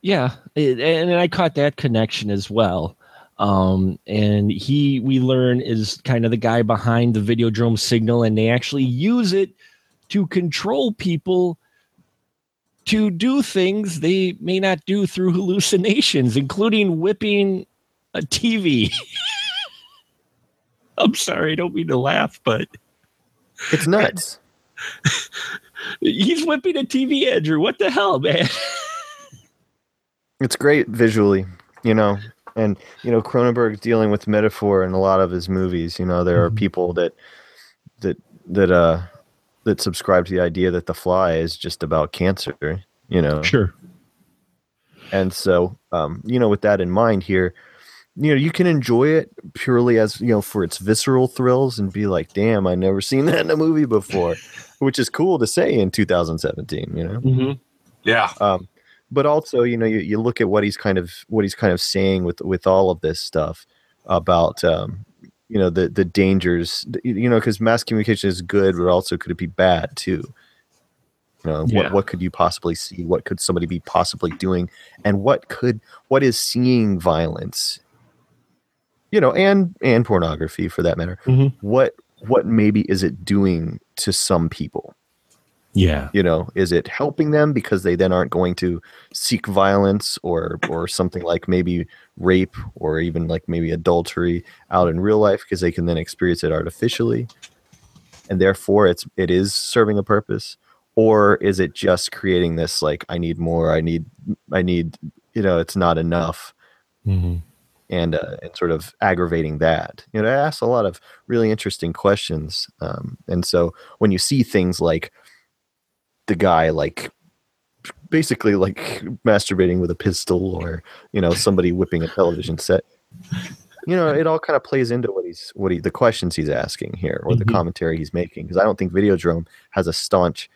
[SPEAKER 2] Yeah, it, and I caught that connection as well. Um, and he, we learn, is kind of the guy behind the Videodrome signal, and they actually use it to control people to do things they may not do through hallucinations, including whipping a TV. I'm sorry, I don't mean to laugh, but
[SPEAKER 3] It's nuts.
[SPEAKER 2] he's whipping a TV, Andrew. What the hell, man?
[SPEAKER 3] it's great visually, you know, and you know Cronenberg's dealing with metaphor in a lot of his movies. You know, there are
[SPEAKER 2] Mhm.
[SPEAKER 3] people that that that uh that subscribe to the idea that The Fly is just about cancer. You know,
[SPEAKER 2] Sure.
[SPEAKER 3] and so um, you know, with that in mind, here, you know, you can enjoy it purely as you know for its visceral thrills and be like, "Damn, I never seen that in a movie before," which is cool to say in 2017. You know.
[SPEAKER 2] Mm-hmm.
[SPEAKER 4] Yeah.
[SPEAKER 3] um, but also you know you, you look at what he's kind of what he's kind of saying with with all of this stuff about um, you know the the dangers you know because mass communication is good but also could it be bad too? You know
[SPEAKER 2] Yeah.
[SPEAKER 3] what what could you possibly see? What could somebody be possibly doing? And what could what is seeing violence? You know and and pornography for that matter.
[SPEAKER 2] Mhm.
[SPEAKER 3] what what maybe is it doing to some people
[SPEAKER 2] Yeah.
[SPEAKER 3] you know is it helping them because they then aren't going to seek violence or or something like maybe rape or even like maybe adultery out in real life because they can then experience it artificially and therefore it's it is serving a purpose or is it just creating this like i need more i need i need you know it's not enough
[SPEAKER 2] Mm-hmm.
[SPEAKER 3] and uh, and sort of aggravating that. You know, I ask a lot of really interesting questions, um, and so when you see things like the guy like basically like masturbating with a pistol, or you know somebody whipping a television set, you know, it all kind of plays into what he's what he the questions he's asking here or the
[SPEAKER 2] Mhm.
[SPEAKER 3] commentary he's making because I don't think Videodrome has a staunch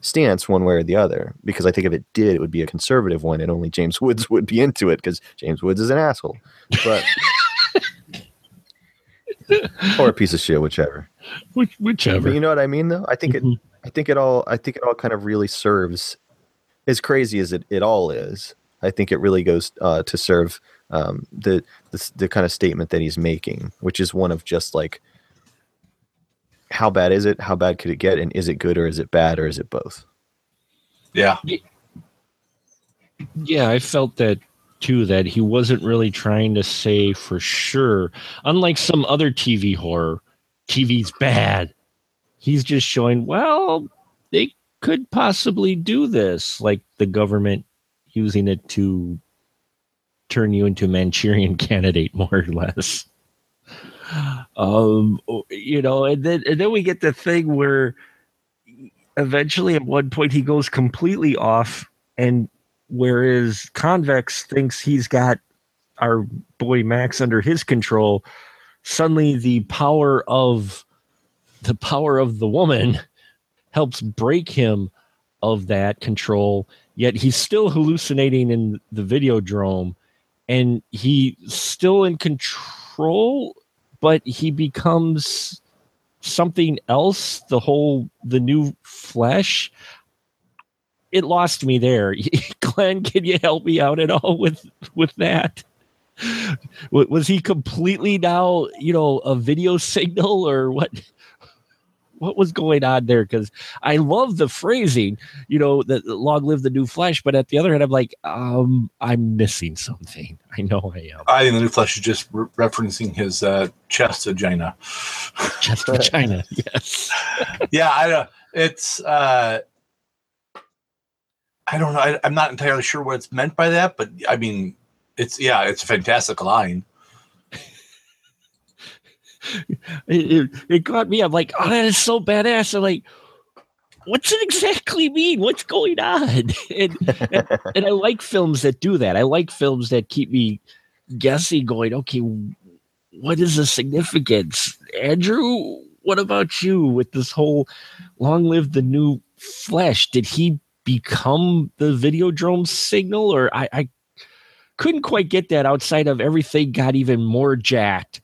[SPEAKER 3] stance one way or the other because I think if it did, it would be a conservative one, and only James Woods would be into it because James Woods is an asshole, but or a piece of shit, whichever.
[SPEAKER 2] Which, whichever.
[SPEAKER 3] But you know what I mean, though. I think it. I think it all. I think it all kind of really serves, as crazy as it, it all is. I think it really goes uh, to serve um, the, the the kind of statement that he's making, which is one of just like, how bad is it? How bad could it get? And is it good or is it bad or is it both?
[SPEAKER 4] Yeah.
[SPEAKER 2] Yeah, I felt that too, that he wasn't really trying to say for sure. Unlike some other TV horror, TV's bad. He's just showing, well, they could possibly do this, like the government using it to turn you into a Manchurian candidate, more or less. Um, you know, and then and then we get the thing where eventually at one point he goes completely off and whereas convex thinks he's got our boy max under his control suddenly the power of the power of the woman helps break him of that control yet he's still hallucinating in the video videodrome and he's still in control but he becomes something else the whole the new flesh. It lost me there. Glenn can you help me out at all with with that? Was he completely now you know a video signal or what what was going on there because i love the phrasing you know that long live the new flesh but at the other hand i'm like um i'm missing something i know i am
[SPEAKER 4] I think the new flesh is just re- referencing his uh, chest vagina.
[SPEAKER 2] for china yes
[SPEAKER 4] yeah, I don't. It's. Uh, I don't know. I, I'm not entirely sure what it's meant by that, but I mean, it's yeah, it's a fantastic line.
[SPEAKER 2] It, it, got me. I'm like, oh, that is so badass. I'm like, what's it exactly mean? What's going on? And, and, and I like films that do that. I like films that keep me guessing, going, okay, what is the significance? Andrew, what about you with this whole long live the new flesh? Did he become the Videodrome signal? Or I, I couldn't quite get that outside of everything got even more jacked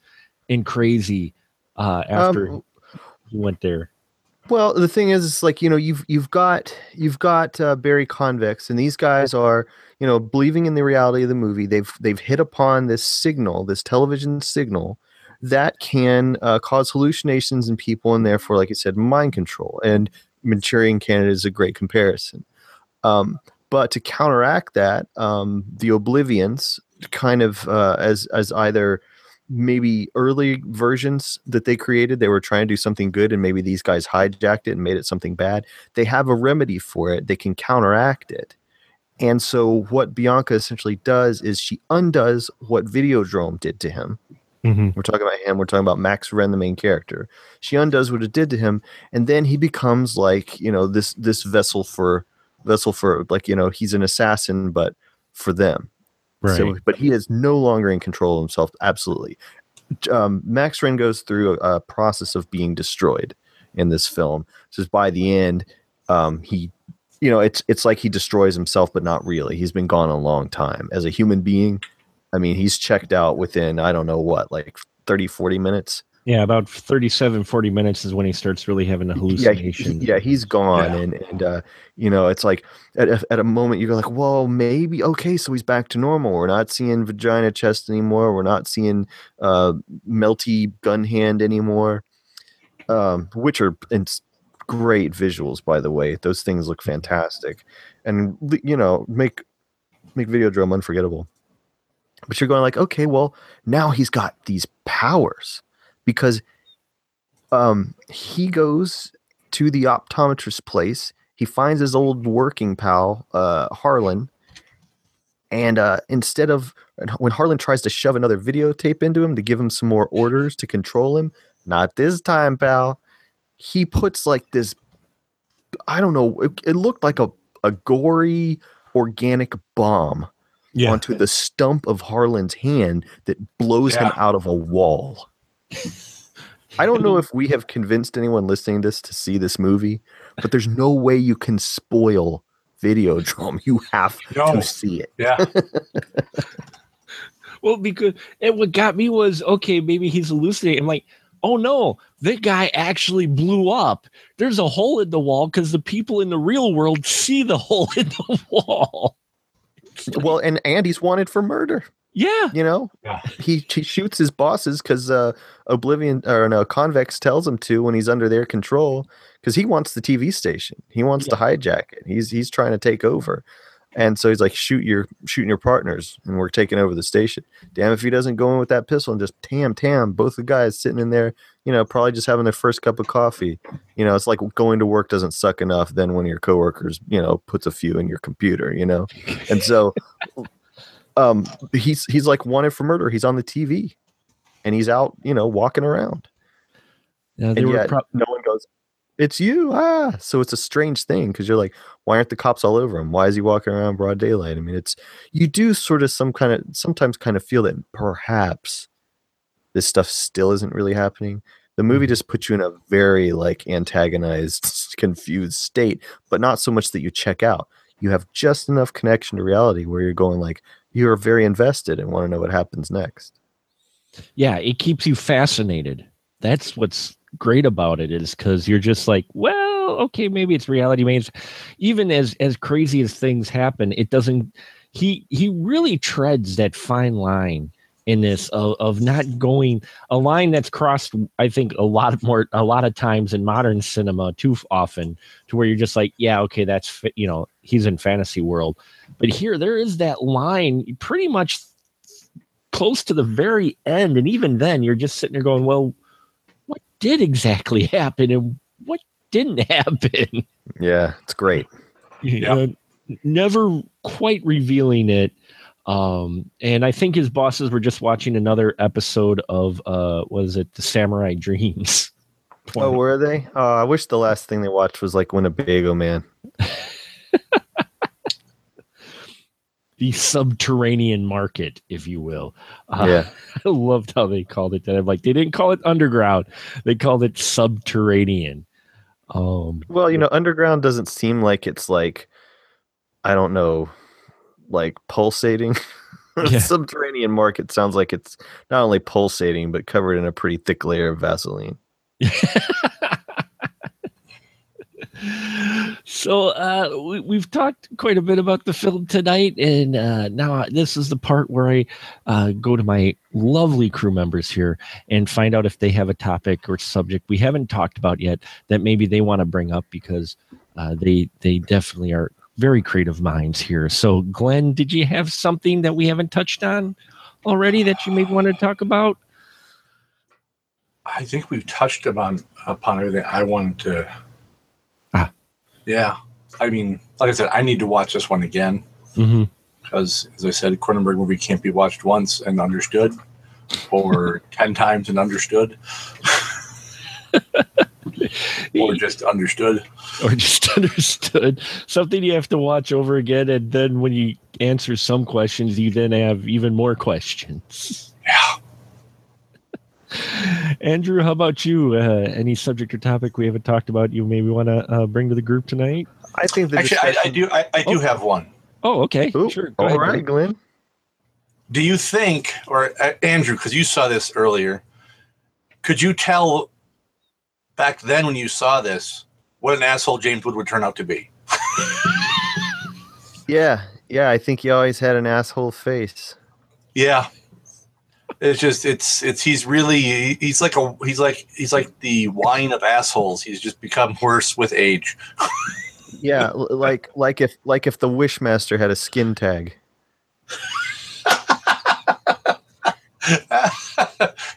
[SPEAKER 2] and crazy uh, after
[SPEAKER 3] Um,
[SPEAKER 2] he went there.
[SPEAKER 3] Well, the thing is, it's like you know, you've you've got you've got uh, Barry Convex, and these guys are you know believing in the reality of the movie. They've they've hit upon this signal, this television signal, that can uh, cause hallucinations in people, and therefore, like I said, mind control. And Manchurian Candidate is a great comparison. Um, but to counteract that, um, the Oblivions kind of uh, as as either maybe early versions that they created they were trying to do something good and maybe these guys hijacked it and made it something bad they have a remedy for it they can counteract it. And so what bianca essentially does is she undoes what videodrome did to him. Mm-hmm. We're talking about him we're talking about max renn the main character. She undoes what it did to him and then he becomes like you know this this vessel for vessel for like you know he's an assassin but for them so, but he is no longer in control of himself. Absolutely. Um, Max Renn goes through a, a process of being destroyed in this film. So by the end, um, he, you know, it's it's like he destroys himself, but not really. He's been gone a long time as a human being. I mean, he's checked out within I don't know what, like 30, 40 minutes.
[SPEAKER 2] Yeah, about 37, 40 minutes is when he starts really having a
[SPEAKER 3] Yeah, he-
[SPEAKER 2] hallucination.
[SPEAKER 3] yeah, he's gone,
[SPEAKER 4] Yeah.
[SPEAKER 3] and and uh, you know, it's like at a, at a moment you go like, well, maybe okay, so he's back to normal. We're not seeing vagina chest anymore. We're not seeing uh, melty gun hand anymore, um, which are great visuals, by the way. Those things look fantastic, and you know, make make Videodrome unforgettable. But you're going like, okay, well, now he's got these powers because um, he goes to the optometrist's place. He finds his old working pal, uh, Harlan. And uh, instead of when Harlan tries to shove another videotape into him to give him some more orders to control him, not this time, pal. He puts like this, I don't know, it, it looked like a, a gory organic bomb
[SPEAKER 2] Yeah.
[SPEAKER 3] onto the stump of Harlan's hand that blows him out of a wall. I don't know if we have convinced anyone listening to this to see this movie, but there's no way you can spoil Videodrome. You have
[SPEAKER 4] No.
[SPEAKER 3] to see it.
[SPEAKER 4] Yeah.
[SPEAKER 2] Well, because and what got me was okay, maybe he's hallucinating. I'm like, oh no, that guy actually blew up. There's a hole in the wall because the people in the real world see the hole in the wall.
[SPEAKER 3] Well, and Andy's wanted for murder.
[SPEAKER 2] Yeah.
[SPEAKER 3] You know,
[SPEAKER 4] Yeah.
[SPEAKER 3] he he shoots his bosses because uh, Oblivion or no Convex tells him to when he's under their control because he wants the TV station. He wants to hijack it. He's he's trying to take over, and so he's like, shoot your shooting your partners, and we're taking over the station. Damn if he doesn't go in with that pistol and just tam tam both the guys sitting in there, you know, probably just having their first cup of coffee. You know, it's like going to work doesn't suck enough. Then when your coworkers, you know, puts a few in your computer, you know, and so um he's he's like wanted for murder. He's on the tv and he's out you know walking around.
[SPEAKER 2] Yeah,
[SPEAKER 3] and yet
[SPEAKER 2] prob-
[SPEAKER 3] no one goes it's you ah. So it's a strange thing because you're like why aren't the cops all over him? Why is he walking around broad daylight? I mean it's you do sort of some kind of sometimes kind of feel that perhaps this stuff still isn't really happening. The movie just puts you in a very like antagonized confused state but not so much that you check out. You have just enough connection to reality where you're going like you're very invested and want to know what happens next
[SPEAKER 2] yeah, it keeps you fascinated. That's what's great about it is because you're just like, well, okay, maybe it's reality. Maybe it's, even as as crazy as things happen, it doesn't. He he really treads that fine line in this of, of not going a line that's crossed. I think a lot more a lot of times in modern cinema too often to where you're just like, yeah, okay, that's you know he's in fantasy world, but here there is that line pretty much close to the very end and even then you're just sitting there going well what did exactly happen and what didn't happen
[SPEAKER 3] yeah it's great
[SPEAKER 4] Yeah.
[SPEAKER 2] Uh, never quite revealing it um and i think his bosses were just watching another episode of uh what is it the samurai dreams
[SPEAKER 3] Oh, were they? Oh, I wish the last thing they watched was like Winnebago Man.
[SPEAKER 2] the subterranean market, if you will. Uh,
[SPEAKER 3] Yeah.
[SPEAKER 2] I loved how they called it that. I'm like, they didn't call it underground; they called it subterranean. Um,
[SPEAKER 3] Well, you know, underground doesn't seem like it's like I don't know, like pulsating.
[SPEAKER 2] Yeah.
[SPEAKER 3] Subterranean market sounds like it's not only pulsating but covered in a pretty thick layer of Vaseline.
[SPEAKER 2] so uh, we, we've talked quite a bit about the film tonight, and uh, now this is the part where I uh, go to my lovely crew members here and find out if they have a topic or subject we haven't talked about yet that maybe they want to bring up because uh, they they definitely are very creative minds here. So, Glenn, did you have something that we haven't touched on already that you maybe want to talk about?
[SPEAKER 4] I think we've touched upon upon everything I wanted to.
[SPEAKER 2] Ah.
[SPEAKER 4] Yeah, I mean, like I said, I need to watch this one again
[SPEAKER 2] Mm-hmm.
[SPEAKER 4] because, as I said, Cronenberg movie can't be watched once and understood, or ten times and understood, or just understood.
[SPEAKER 2] or just understood something you have to watch over again and then when you answer some questions you then have even more questions
[SPEAKER 4] Yeah.
[SPEAKER 2] andrew how about you uh, any subject or topic we haven't talked about you maybe want to uh, bring to the group tonight
[SPEAKER 3] I think the
[SPEAKER 4] Actually, I, I do. I, I do
[SPEAKER 2] Oh.
[SPEAKER 4] have one.
[SPEAKER 2] oh okay
[SPEAKER 3] Ooh,
[SPEAKER 2] sure go
[SPEAKER 3] all
[SPEAKER 2] ahead,
[SPEAKER 3] right,
[SPEAKER 2] Glenn.
[SPEAKER 3] Glenn.
[SPEAKER 4] Do you think, or uh, Andrew, because you saw this earlier, could you tell back then when you saw this what an asshole James Wood would turn out to be?
[SPEAKER 3] Yeah, yeah. I think he always had an asshole face.
[SPEAKER 4] Yeah. It's just it's it's he's really he's like a he's like he's like the wine of assholes. He's just become worse with age.
[SPEAKER 3] Yeah, like like if like if the Wishmaster had a skin tag.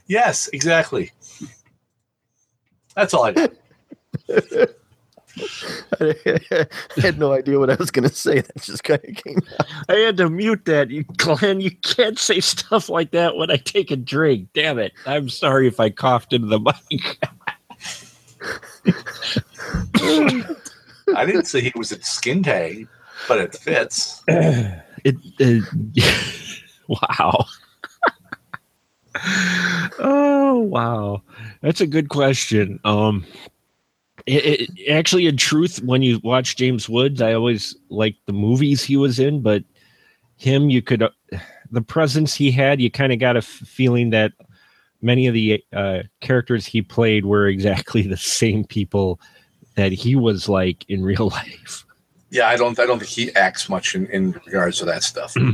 [SPEAKER 4] yes, exactly. That's all I got.
[SPEAKER 3] I had no idea what I was gonna say. That just kind of came.
[SPEAKER 2] i had to mute that you glenn you can't say stuff like that when i take a drink damn it i'm sorry if i coughed into the mic
[SPEAKER 4] I didn't say he was a skin tag, but it fits.
[SPEAKER 2] it, it wow oh wow that's a good question um it, it, actually in truth when you watch james woods i always liked the movies he was in but him you could uh, the presence he had you kind of got a f- feeling that many of the uh, characters he played were exactly the same people that he was like in real life
[SPEAKER 4] Yeah, I don't I don't think he acts much in, in regards to that stuff.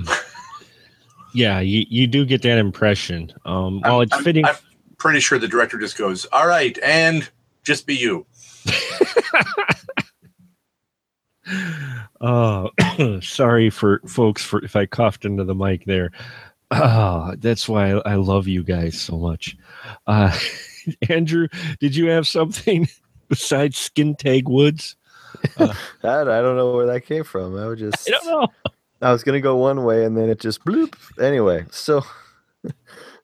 [SPEAKER 2] Yeah, you, you do get that impression. Um, well, it's
[SPEAKER 4] I'm-
[SPEAKER 2] fitting.
[SPEAKER 4] I'm pretty sure the director just goes, "All right, and just be you."
[SPEAKER 2] Oh, sorry for folks for if I coughed into the mic there. Oh, that's why I, I love you guys so much. Uh, Andrew, did you have something besides skin tag woods?
[SPEAKER 3] That I don't know where that came from. I was just
[SPEAKER 2] I don't know.
[SPEAKER 3] I was gonna go one way and then it just bloop. Anyway, so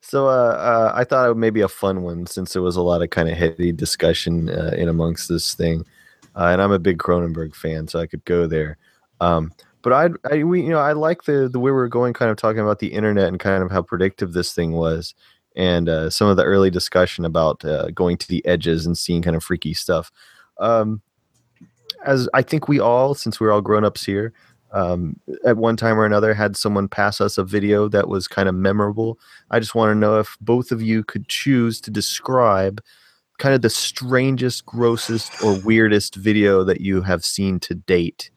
[SPEAKER 3] so uh, uh, I thought it would maybe a fun one since there was a lot of kind of heady discussion uh, in amongst this thing, uh, and I'm a big Cronenberg fan, so I could go there. Um, but I, I, we, you know, I like the the way we were going, kind of talking about the internet and kind of how predictive this thing was, and uh, some of the early discussion about uh, going to the edges and seeing kind of freaky stuff. Um, as I think we all, since we're all grown ups here, um, at one time or another had someone pass us a video that was kind of memorable. I just want to know if both of you could choose to describe kind of the strangest, grossest, or weirdest video that you have seen to date.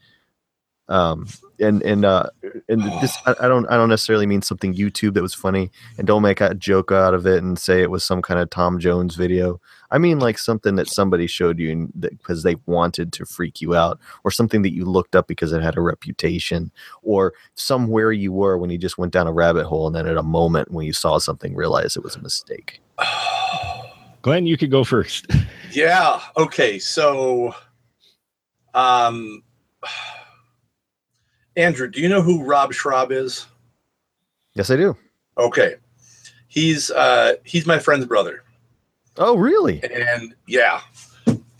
[SPEAKER 3] Um, and and uh, and this I, I don't I don't necessarily mean something YouTube that was funny, and don't make a joke out of it and say it was some kind of Tom Jones video. I mean like something that somebody showed you because they wanted to freak you out, or something that you looked up because it had a reputation, or somewhere you were when you just went down a rabbit hole, and then at a moment when you saw something, realized it was a mistake.
[SPEAKER 2] Glenn, you could go first.
[SPEAKER 4] Yeah. Okay. So, um, Andrew, do you know who Rob Schrab is?
[SPEAKER 3] Yes, I do.
[SPEAKER 4] Okay, he's uh, he's my friend's brother.
[SPEAKER 3] Oh, really?
[SPEAKER 4] And yeah.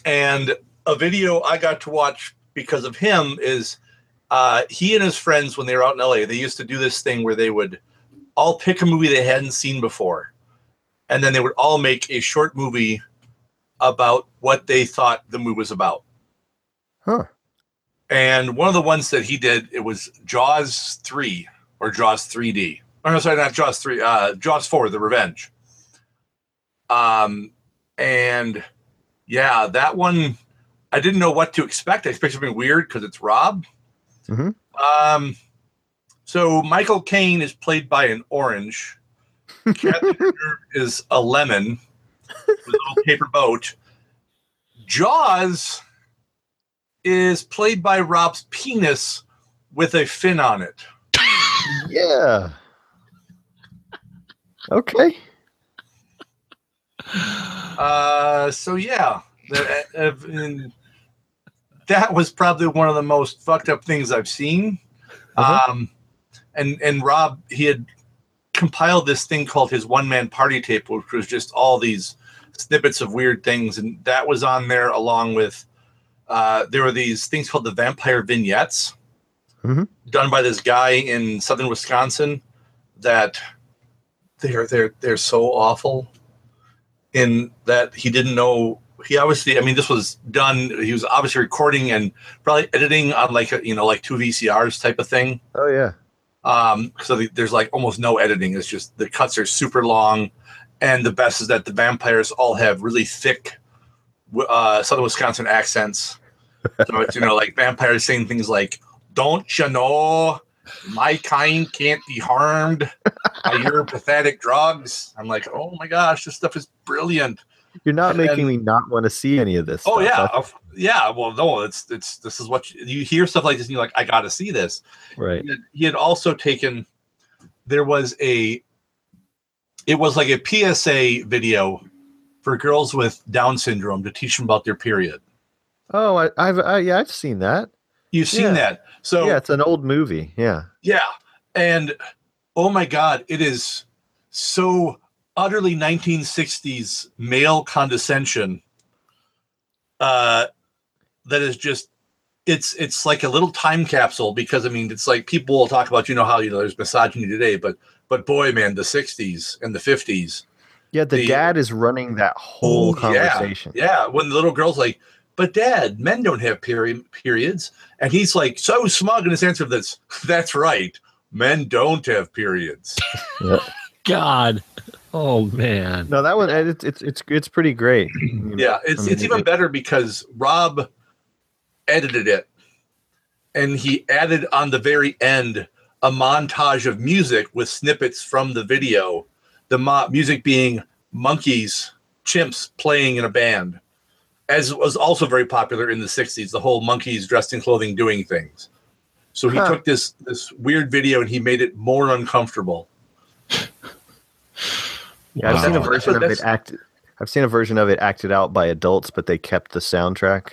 [SPEAKER 4] And a video I got to watch because of him is uh, he and his friends, when they were out in LA, they used to do this thing where they would all pick a movie they hadn't seen before. And then they would all make a short movie about what they thought the movie was about.
[SPEAKER 3] Huh.
[SPEAKER 4] And one of the ones that he did, it was Jaws 3 or Jaws 3D. Oh, no, sorry, not Jaws 3, uh, Jaws 4, The Revenge. Um, and yeah, that one, I didn't know what to expect. I expected something weird because it's Rob.
[SPEAKER 3] Mhm.
[SPEAKER 4] Um, so Michael Caine is played by an orange. Is a lemon with a little paper boat. Jaws is played by Rob's penis with a fin on it.
[SPEAKER 3] Yeah. Okay.
[SPEAKER 4] Uh, so yeah, that, uh, that was probably one of the most fucked up things I've seen.
[SPEAKER 3] Uh-huh.
[SPEAKER 4] Um, and and Rob he had compiled this thing called his one man party tape, which was just all these snippets of weird things, and that was on there along with uh, there were these things called the vampire vignettes
[SPEAKER 3] Mhm.
[SPEAKER 4] done by this guy in southern Wisconsin that they're they're they're so awful in that he didn't know he obviously i mean this was done he was obviously recording and probably editing on like a, you know like two vcrs type of thing
[SPEAKER 3] Oh, yeah.
[SPEAKER 4] um so the, there's like almost no editing it's just the cuts are super long and the best is that the vampires all have really thick uh southern wisconsin accents so it's you know like vampires saying things like don't you know my kind can't be harmed by your pathetic drugs i'm like oh my gosh this stuff is brilliant
[SPEAKER 3] You're not
[SPEAKER 4] And
[SPEAKER 3] making
[SPEAKER 4] then-
[SPEAKER 3] me not want to see any of this.
[SPEAKER 4] Oh
[SPEAKER 3] stuff.
[SPEAKER 4] yeah, yeah. Well, no, it's it's this is what you, you hear stuff like this, and you're like, I got to see this.
[SPEAKER 3] Right.
[SPEAKER 4] He had, he had also taken. There was a. It was like a PSA video for girls with Down syndrome to teach them about their period.
[SPEAKER 3] Oh, I, I've I, yeah, I've seen that.
[SPEAKER 4] You've seen
[SPEAKER 3] Yeah.
[SPEAKER 4] that, so
[SPEAKER 3] yeah, it's an old movie. Yeah.
[SPEAKER 4] Yeah. And oh my God, it is so utterly 1960s male condescension uh, that is just it's it's like a little time capsule because I mean it's like people will talk about you know how you know there's misogyny today but but boy man the 60s and the 50s
[SPEAKER 3] Yeah, the,
[SPEAKER 4] The-
[SPEAKER 3] dad is running that whole
[SPEAKER 4] Oh, yeah.
[SPEAKER 3] conversation.
[SPEAKER 4] yeah when the little girl's like but dad men don't have period periods and he's like so smug in his answer to this that's right men don't have periods
[SPEAKER 2] God. Oh man.
[SPEAKER 3] No, that one it's it's it's it's pretty great.
[SPEAKER 4] Yeah, it's
[SPEAKER 3] I mean,
[SPEAKER 4] it's even
[SPEAKER 3] it-
[SPEAKER 4] better because Rob edited it, and he added on the very end a montage of music with snippets from the video. The mo- music being monkeys, chimps playing in a band, as was also very popular in the '60s. The whole monkeys dressed in clothing doing things. So he
[SPEAKER 3] Huh.
[SPEAKER 4] took this this weird video and he made it more uncomfortable.
[SPEAKER 3] Yeah, I've seen a version of it acted. I've seen a version of it acted out by adults, but they kept the soundtrack.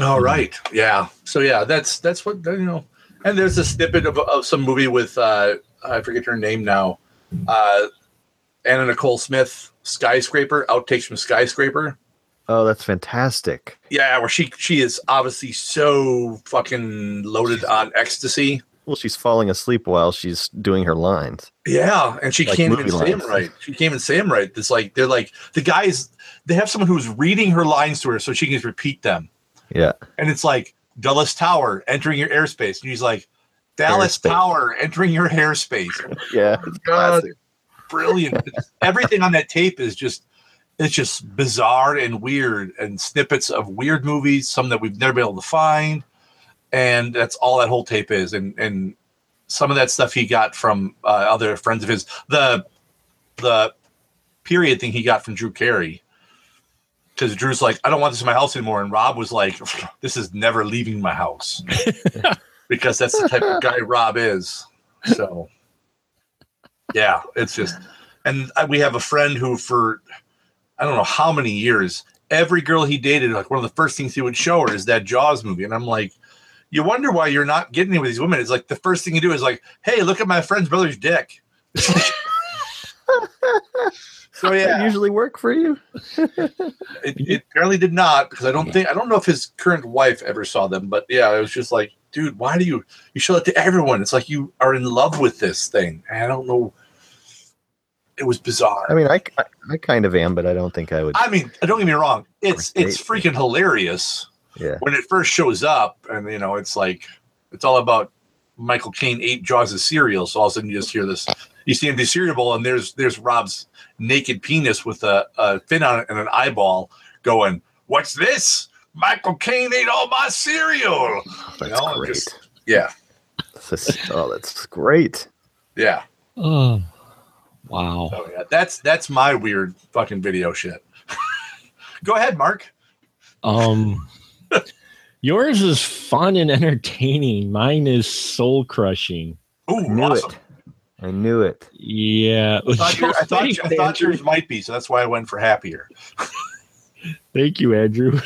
[SPEAKER 4] All right. Yeah. So yeah, that's that's what you know. And there's a snippet of, of some movie with uh I forget her name now. Uh Anna Nicole Smith, Skyscraper, outtakes from Skyscraper.
[SPEAKER 3] Oh, that's fantastic.
[SPEAKER 4] Yeah, where she she is obviously so fucking loaded on ecstasy.
[SPEAKER 3] Well, she's falling asleep while she's doing her lines.
[SPEAKER 4] Yeah, and she
[SPEAKER 3] Like
[SPEAKER 4] can't even
[SPEAKER 3] movie
[SPEAKER 4] say them right. She can't even say them right. It's like they're like the guys. They have someone who's reading her lines to her so she can just repeat them.
[SPEAKER 3] Yeah.
[SPEAKER 4] and it's like Dulles Tower entering your airspace, and he's like Dallas
[SPEAKER 3] Airspace.
[SPEAKER 4] Tower entering your airspace.
[SPEAKER 3] Yeah. Oh
[SPEAKER 4] God, brilliant! Everything on that tape is just it's just bizarre and weird, and snippets of weird movies, some that we've never been able to find, and that's all that whole tape is. And and some of that stuff he got from uh, other friends of his. The the period thing he got from Drew Carey. Because Drew's like, I don't want this in my house anymore. And Rob was like, this is never leaving my house. because that's the type of guy Rob is. So, yeah, it's just, and I- we have a friend who, for I don't know how many years, every girl he dated, like one of the first things he would show her is that Jaws movie. And I'm like, you wonder why you're not getting it with these women. It's like the first thing you do is like, hey, look at my friend's brother's dick. So
[SPEAKER 3] That
[SPEAKER 4] yeah,
[SPEAKER 3] usually work for you?
[SPEAKER 4] it, it apparently did not because I don't think I don't know if his current wife ever saw them, but yeah, it was just like, dude, why do you you show it to everyone? It's like you are in love with this thing. I don't know. It was bizarre.
[SPEAKER 3] I mean, I, I, I kind of am, but I don't think I would.
[SPEAKER 4] I mean, don't get me wrong. It's
[SPEAKER 3] Great.
[SPEAKER 4] it's freaking hilarious
[SPEAKER 3] Yeah.
[SPEAKER 4] when it first shows up, and you know, it's like it's all about Michael Caine ate Jaws of cereal. So all of a sudden, you just hear this. You see empty cereal bowl, and there's there's Rob's naked penis with a, a fin on it and an eyeball, going, "What's this? Michael Caine ate all my cereal."
[SPEAKER 3] Oh, that's
[SPEAKER 4] know,
[SPEAKER 3] great.
[SPEAKER 4] just- Yeah,
[SPEAKER 3] This is- oh, that's great.
[SPEAKER 4] yeah.
[SPEAKER 2] Oh, wow.
[SPEAKER 4] So yeah, that's that's my weird fucking video shit. Go ahead, Mark.
[SPEAKER 2] Um, yours is fun and entertaining. Mine is soul crushing.
[SPEAKER 4] Ooh,
[SPEAKER 3] I knew
[SPEAKER 4] awesome.
[SPEAKER 3] it. I knew it.
[SPEAKER 2] Yeah.
[SPEAKER 4] I thought, your- I, thought,
[SPEAKER 2] Thanks,
[SPEAKER 4] I thought yours might be, so that's why I went for happier.
[SPEAKER 2] Thank you, Andrew.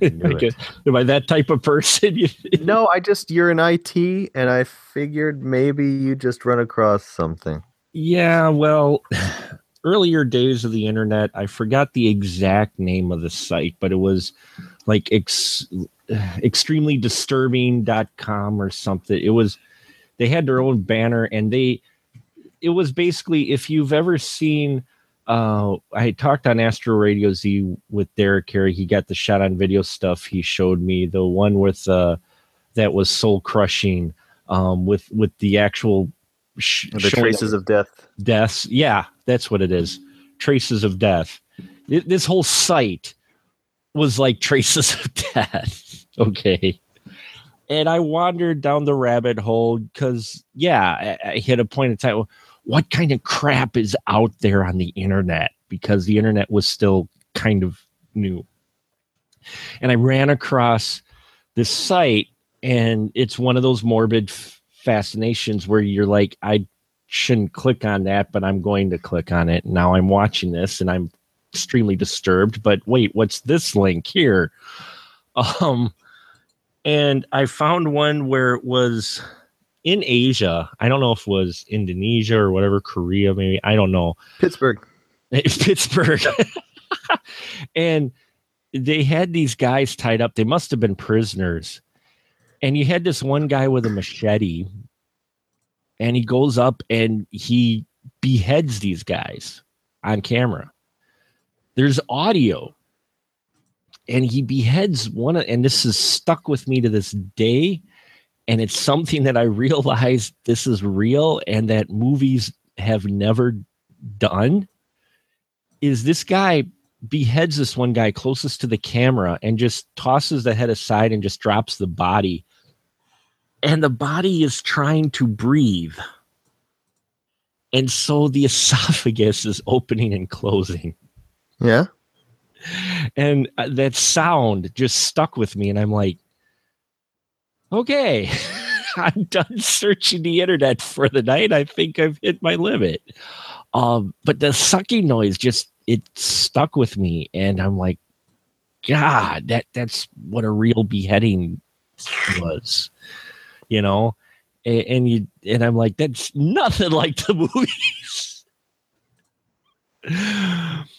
[SPEAKER 3] I knew
[SPEAKER 2] Like. Am I that type of person?
[SPEAKER 3] No, I just you're in IT, and I figured maybe you just run across something.
[SPEAKER 2] Yeah, well, earlier days of the internet, I forgot the exact name of the site, but it was like ex- extremely disturbing.com or something. It was they had their own banner and they it was basically if you've ever seen uh I talked on Astro Radio Z with Derek Carey. He got the shot on video stuff he showed me, the one with uh that was soul crushing um with with the actual sh-
[SPEAKER 3] The traces of death.
[SPEAKER 2] deaths. Yeah, that's what it is. Traces of death. It- this whole site was like traces of death. okay. And I wandered down the rabbit hole because, yeah, I, I hit a point in time. What kind of crap is out there on the internet? Because the internet was still kind of new. And I ran across this site, and it's one of those morbid f- fascinations where you're like, I shouldn't click on that, but I'm going to click on it. Now I'm watching this and I'm extremely disturbed. But wait, what's this link here? Um, and I found one where it was in Asia. I don't know if it was Indonesia or whatever, Korea, maybe. I don't know.
[SPEAKER 3] Pittsburgh.
[SPEAKER 2] Pittsburgh. and they had these guys tied up. They must have been prisoners. And you had this one guy with a machete, and he goes up and he beheads these guys on camera. There's audio. And he beheads one of, and this is stuck with me to this day. And it's something that I realized this is real and that movies have never done is this guy beheads this one guy closest to the camera and just tosses the head aside and just drops the body. And the body is trying to breathe. And so the esophagus is opening and closing.
[SPEAKER 3] Yeah.
[SPEAKER 2] And uh, that sound just stuck with me. And I'm like, okay, I'm done searching the internet for the night. I think I've hit my limit. Um, but the sucking noise just it stuck with me, and I'm like, God, that that's what a real beheading was, you know. And, and you and I'm like, that's nothing like the movies.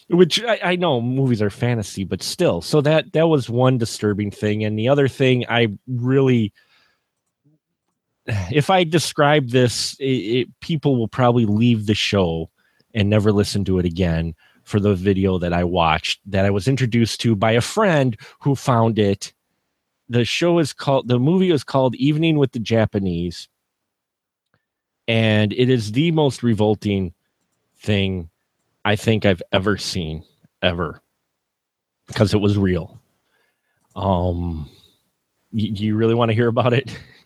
[SPEAKER 2] Which I, I know movies are fantasy, but still. So that that was one disturbing thing, and the other thing I really if I describe this, it, it, people will probably leave the show and never listened to it again for the video that I watched that I was introduced to by a friend who found it. The show is called, the movie is called Evening with the Japanese. And it is the most revolting thing I think I've ever seen, ever, because it was real. Um, you, you really want to hear about it?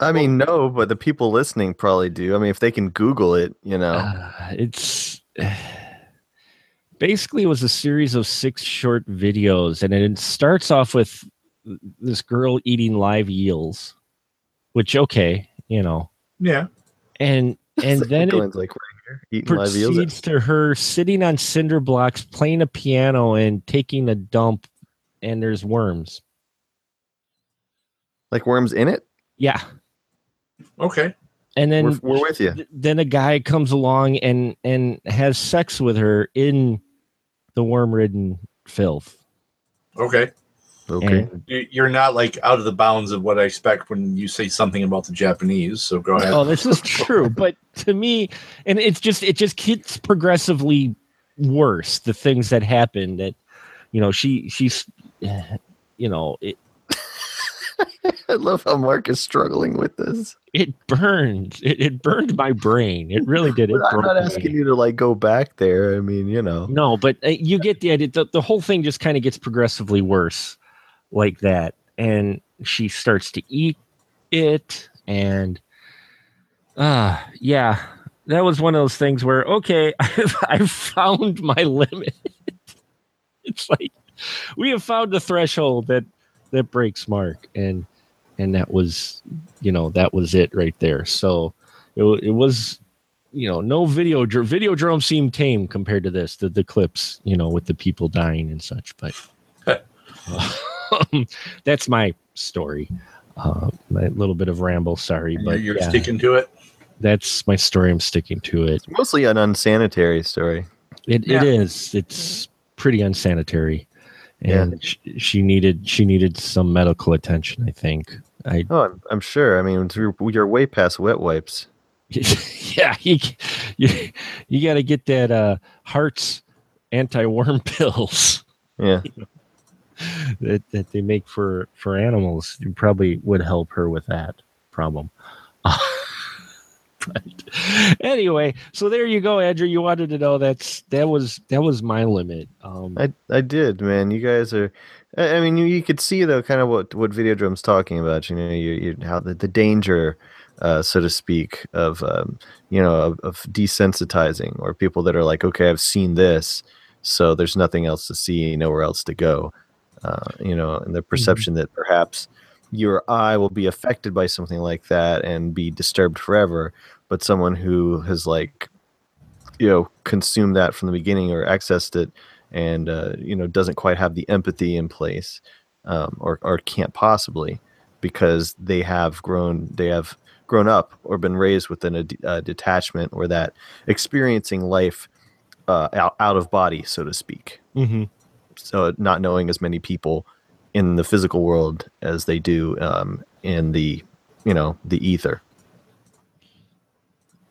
[SPEAKER 3] I mean, no, but the people listening probably do. I mean, if they can Google it, you know.
[SPEAKER 2] Uh, it's basically it was a series of six short videos, and it starts off with this girl eating live eels, which okay, you know,
[SPEAKER 4] Yeah.
[SPEAKER 2] and and then it
[SPEAKER 3] Glenn's like right here, eating live eels.
[SPEAKER 2] proceeds to her sitting on cinder blocks, playing a piano, and taking a dump, and there's worms.
[SPEAKER 3] Like worms in it.
[SPEAKER 2] Yeah,
[SPEAKER 4] Okay.
[SPEAKER 2] and then
[SPEAKER 3] we're, we're with you.
[SPEAKER 2] then a guy comes along and and has sex with her in the worm-ridden filth.
[SPEAKER 4] Okay.
[SPEAKER 3] Okay.
[SPEAKER 2] And-
[SPEAKER 4] You- You're not like out of the bounds of what I expect when you say something about the Japanese. So go ahead.
[SPEAKER 2] Oh, this is true, but to me, and it's just it just gets progressively worse. The things that happen that you know she she's you know it
[SPEAKER 3] I love how Mark is struggling with this.
[SPEAKER 2] it burned it, it burned my brain. It really did. It
[SPEAKER 3] I'm not
[SPEAKER 2] me.
[SPEAKER 3] asking you to like go back there. I mean, you know.
[SPEAKER 2] No, but uh, you get the idea. The, the whole thing just kind of gets progressively worse like that. And she starts to eat it. And uh, yeah, that was one of those things where, okay, I've, I've found my limit. it's like we have found the threshold that that breaks Mark. And and that was, you know, that was it right there. So it, it was you know, no video Videodrome seemed tame compared to this, the the clips, you know, with the people dying and such. But um, that's my story. Uh, my little bit of ramble, sorry,
[SPEAKER 4] You're-
[SPEAKER 2] but
[SPEAKER 4] you're
[SPEAKER 2] yeah,
[SPEAKER 4] sticking to it.
[SPEAKER 2] that's my story. I'm sticking to it.
[SPEAKER 3] It's mostly an unsanitary story.
[SPEAKER 2] It
[SPEAKER 4] Yeah.
[SPEAKER 2] it is. It's pretty unsanitary,
[SPEAKER 3] Yeah.
[SPEAKER 2] And sh- she needed she needed some medical attention. I think. I
[SPEAKER 3] Oh, I'm, I'm sure. I mean, you're, way past wet wipes.
[SPEAKER 2] yeah, you you, you got to get that uh, Hartz anti worm pills.
[SPEAKER 3] Yeah.
[SPEAKER 2] that, that they make for for animals you probably would help her with that problem but anyway so there you go andrew you wanted to know that's that was that was my limit um
[SPEAKER 3] I I did, man. You guys are. I mean, you, you could see though, kind of what what Videodrome's talking about. You know, you, you how the, the danger, uh, so to speak, of um, you know of, of desensitizing or people that are like, okay, I've seen this, so there's nothing else to see, nowhere else to go. Uh, you know, and the perception that perhaps your eye will be affected by something like that and be disturbed forever, but someone who has like you know consumed that from the beginning or accessed it and uh, you know doesn't quite have the empathy in place um, or, or can't possibly because they have grown they have grown up or been raised within a, a detachment or that experiencing life uh, out, out of body so to speak
[SPEAKER 2] mhm.
[SPEAKER 3] so not knowing as many people in the physical world as they do um, in the you know the ether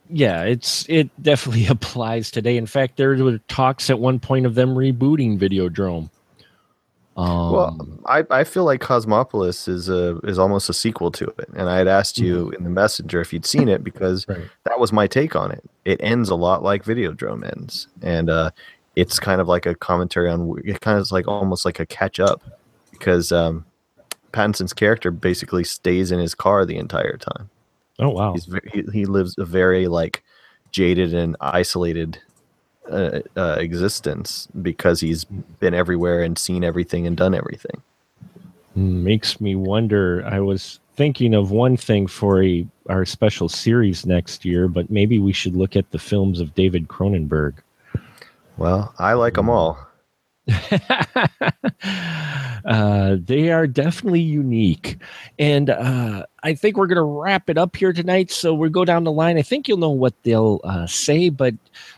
[SPEAKER 2] yeah it's it definitely applies today in fact there were talks at one point of them rebooting videodrome um
[SPEAKER 3] Well, I, I feel like Cosmopolis is a is almost a sequel to it, and I had asked you in the messenger if you'd seen it because
[SPEAKER 2] Mm-hmm. Right.
[SPEAKER 3] that was my take on it. It ends a lot like Videodrome ends, and uh, it's kind of like a commentary on. It kind of like almost like a catch up because um, Pattinson's character basically stays in his car the entire time.
[SPEAKER 2] Oh wow
[SPEAKER 3] He's he, he lives a very like jaded and isolated uh, uh, existence because he's been everywhere and seen everything and done everything.
[SPEAKER 2] makes me wonder i was thinking of one thing for a our special series next year but maybe we should look at the films of david cronenberg
[SPEAKER 3] Well, I like them all.
[SPEAKER 2] uh, they are definitely unique. And uh, I think we're going to wrap it up here tonight. So we'll go down the line. I think you'll know what they'll uh, say, but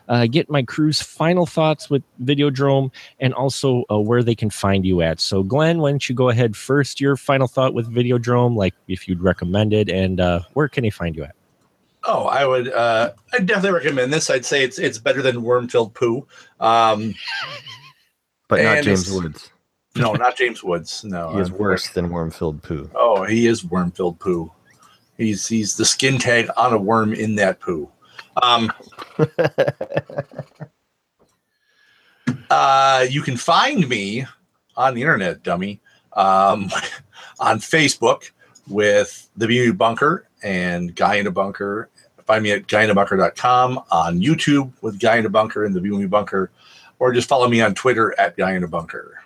[SPEAKER 2] uh, get my crew's final thoughts with Videodrome and also uh, where they can find you at. So, Glenn, why don't you go ahead first? Your final thought with Videodrome, like if you'd recommend it, and uh, where can they find you at?
[SPEAKER 4] Oh, I would. Uh, I definitely recommend this. I'd say it's it's better than worm-filled poo. Um,
[SPEAKER 3] But not James Woods.
[SPEAKER 4] No, not James Woods. No,
[SPEAKER 3] He is worse than worm-filled poo.
[SPEAKER 4] Oh, he is worm-filled poo. He's he's the skin tag on a worm in that poo. Um, uh, you can find me on the internet, dummy, um, on Facebook with the Beauty Bunker and Guy in a Bunker. Find me at guyinabunker.com, on YouTube with Guy in a Bunker and the Beauty Bunker, or just follow me on Twitter at Guy in a Bunker.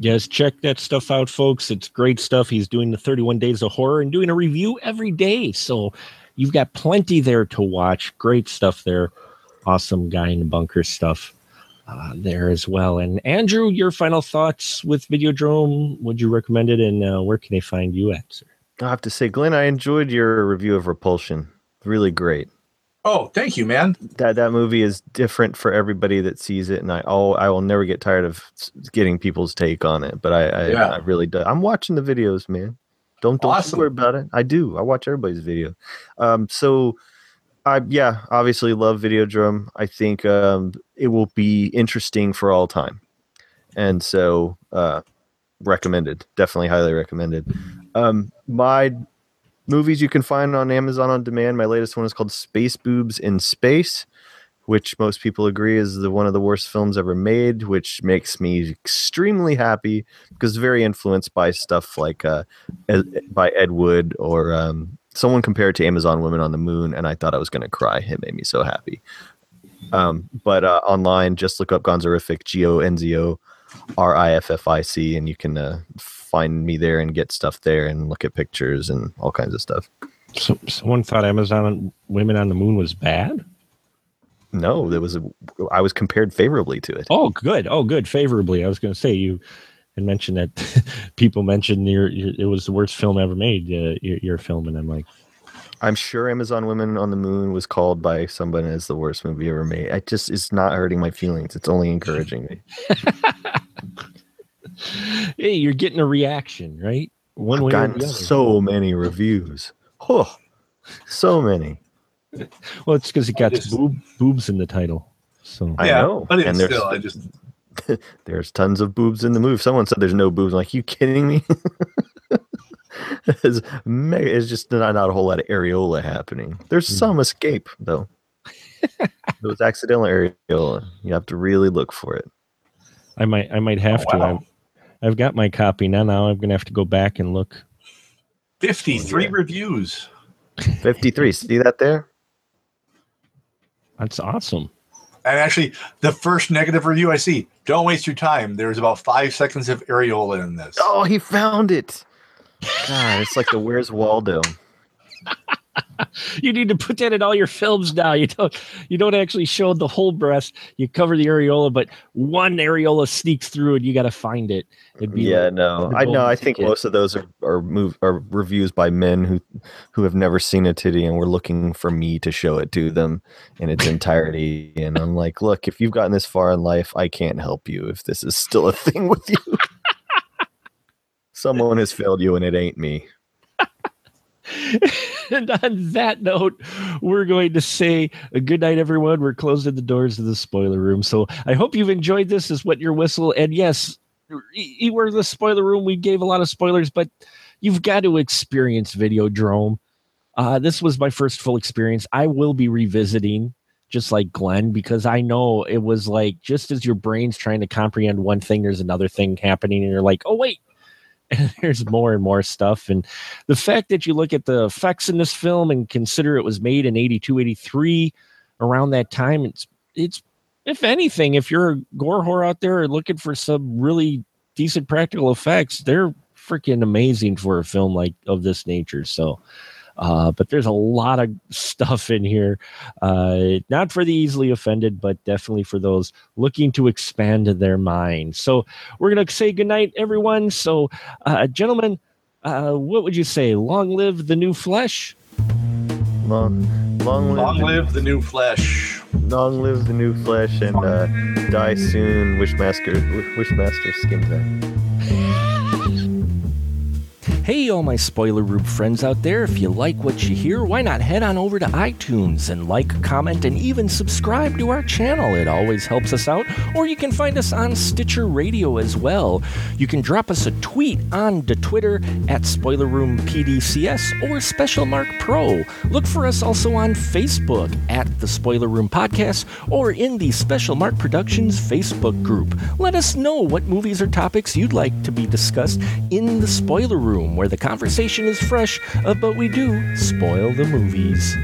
[SPEAKER 2] Yes, check that stuff out, folks. It's great stuff. He's doing the 31 Days of Horror and doing a review every day. So you've got plenty there to watch. Great stuff there. Awesome guy in the bunker stuff uh, there as well. And Andrew, your final thoughts with Videodrome? Would you recommend it? And uh, where can they find you at, sir?
[SPEAKER 3] I have to say, Glenn, I enjoyed your review of Repulsion. Really great.
[SPEAKER 4] Oh, thank you, man.
[SPEAKER 3] That that movie is different for everybody that sees it, and I oh I will never get tired of getting people's take on it. But I I,
[SPEAKER 4] Yeah.
[SPEAKER 3] I really do. I'm watching the videos, man. Don't don't
[SPEAKER 4] Awesome.
[SPEAKER 3] worry about it. I do. I watch everybody's video. Um, so I yeah, obviously love Videodrome. I think um it will be interesting for all time, and so uh, recommended. Definitely highly recommended. Um, my movies you can find on Amazon on demand. My latest one is called Space Boobs in Space, which most people agree is the one of the worst films ever made, which makes me extremely happy because very influenced by stuff like uh, by Ed Wood or um, someone compared to Amazon Women on the Moon, and I thought I was going to cry. It made me so happy. Um, but uh, online, just look up Gonzoriffic, G O N Z O R I F F I C, and you can uh, find me there and get stuff there and look at pictures and all kinds of stuff.
[SPEAKER 2] So someone thought Amazon Women on the Moon was bad.
[SPEAKER 3] No, there was a, I was compared favorably to it.
[SPEAKER 2] Oh, good. Oh, good. Favorably. I was going to say you had mentioned that people mentioned your, your it was the worst film ever made. Uh, your, your film, and I'm like,
[SPEAKER 3] I'm sure Amazon Women on the Moon was called by someone as the worst movie ever made. I just it's not hurting my feelings. It's only encouraging me.
[SPEAKER 2] hey, you're getting a reaction, right? One
[SPEAKER 3] I've
[SPEAKER 2] way or
[SPEAKER 3] gotten
[SPEAKER 2] the other.
[SPEAKER 3] so many reviews. Oh, so many.
[SPEAKER 2] well, it's because it got
[SPEAKER 4] just-
[SPEAKER 2] boob, boobs in the title. So
[SPEAKER 3] I
[SPEAKER 4] yeah,
[SPEAKER 3] know.
[SPEAKER 4] but
[SPEAKER 3] And there's-
[SPEAKER 4] still, I just
[SPEAKER 3] There's tons of boobs in the movie. Someone said there's no boobs. I'm like, you kidding me? it's, me- it's just not, not a whole lot of areola happening. There's
[SPEAKER 2] Hmm.
[SPEAKER 3] some escape though. it was accidental areola. You have to really look for it.
[SPEAKER 2] I might I might have
[SPEAKER 4] Oh,
[SPEAKER 2] to.
[SPEAKER 4] wow.
[SPEAKER 2] I've, I've got my copy now. Now I'm going to have to go back and look.
[SPEAKER 4] 53
[SPEAKER 3] Yeah.
[SPEAKER 4] reviews.
[SPEAKER 3] 53. See that there?
[SPEAKER 2] That's awesome.
[SPEAKER 4] And actually, the first negative review I see, don't waste your time. There's about five seconds of areola in this.
[SPEAKER 3] Oh, he found it. God, it's like the Where's Waldo.
[SPEAKER 2] You need to put that in all your films now. You don't you don't actually show the whole breast. You cover the areola, but one areola sneaks through and you got to find it. It'd be
[SPEAKER 3] Yeah,
[SPEAKER 2] like-
[SPEAKER 3] no, I know. I think
[SPEAKER 2] ticket.
[SPEAKER 3] most of those are are move are reviews by men who who have never seen a titty and were looking for me to show it to them in its entirety. and I'm like, look, if you've gotten this far in life, I can't help you if this is still a thing with you. Someone has failed you, and it ain't me.
[SPEAKER 2] and on that note, we're going to say a good night, everyone. We're closing the doors of the spoiler room. So I hope you've enjoyed this. Is what your whistle. And yes, e- we're the spoiler room. We gave a lot of spoilers, but you've got to experience Videodrome. Uh, this was my first full experience. I will be revisiting, just like Glenn, because I know it was like just as your brain's trying to comprehend one thing, there's another thing happening, and you're like, oh wait, and there's more and more stuff. And the fact that you look at the effects in this film and consider it was made in 82, 83, around that time, it's it's if anything, if you're a gore whore out there looking for some really decent practical effects, they're freaking amazing for a film like of this nature. So uh, but there's a lot of stuff in here. Uh, not for the easily offended, but definitely for those looking to expand their mind. So we're gonna say goodnight, everyone. So, uh, gentlemen, uh, what would you say? Long live the new flesh.
[SPEAKER 3] Long, long live,
[SPEAKER 4] Long
[SPEAKER 3] the,
[SPEAKER 4] live the new flesh.
[SPEAKER 3] long live the new flesh, and uh, die soon, Wishmaster, Wishmaster skin tech.
[SPEAKER 2] Hey, all my spoiler room friends out there, if you like what you hear, why not head on over to iTunes and like, comment, and even subscribe to our channel? It always helps us out. Or you can find us on Stitcher Radio as well. You can drop us a tweet on the Twitter at Spoiler Room PDCS or Special Mark Pro. Look for us also on Facebook at the Spoiler Room Podcast or in the Special Mark Productions Facebook group. Let us know what movies or topics you'd like to be discussed in the spoiler room where the conversation is fresh, uh, but we do spoil the movies.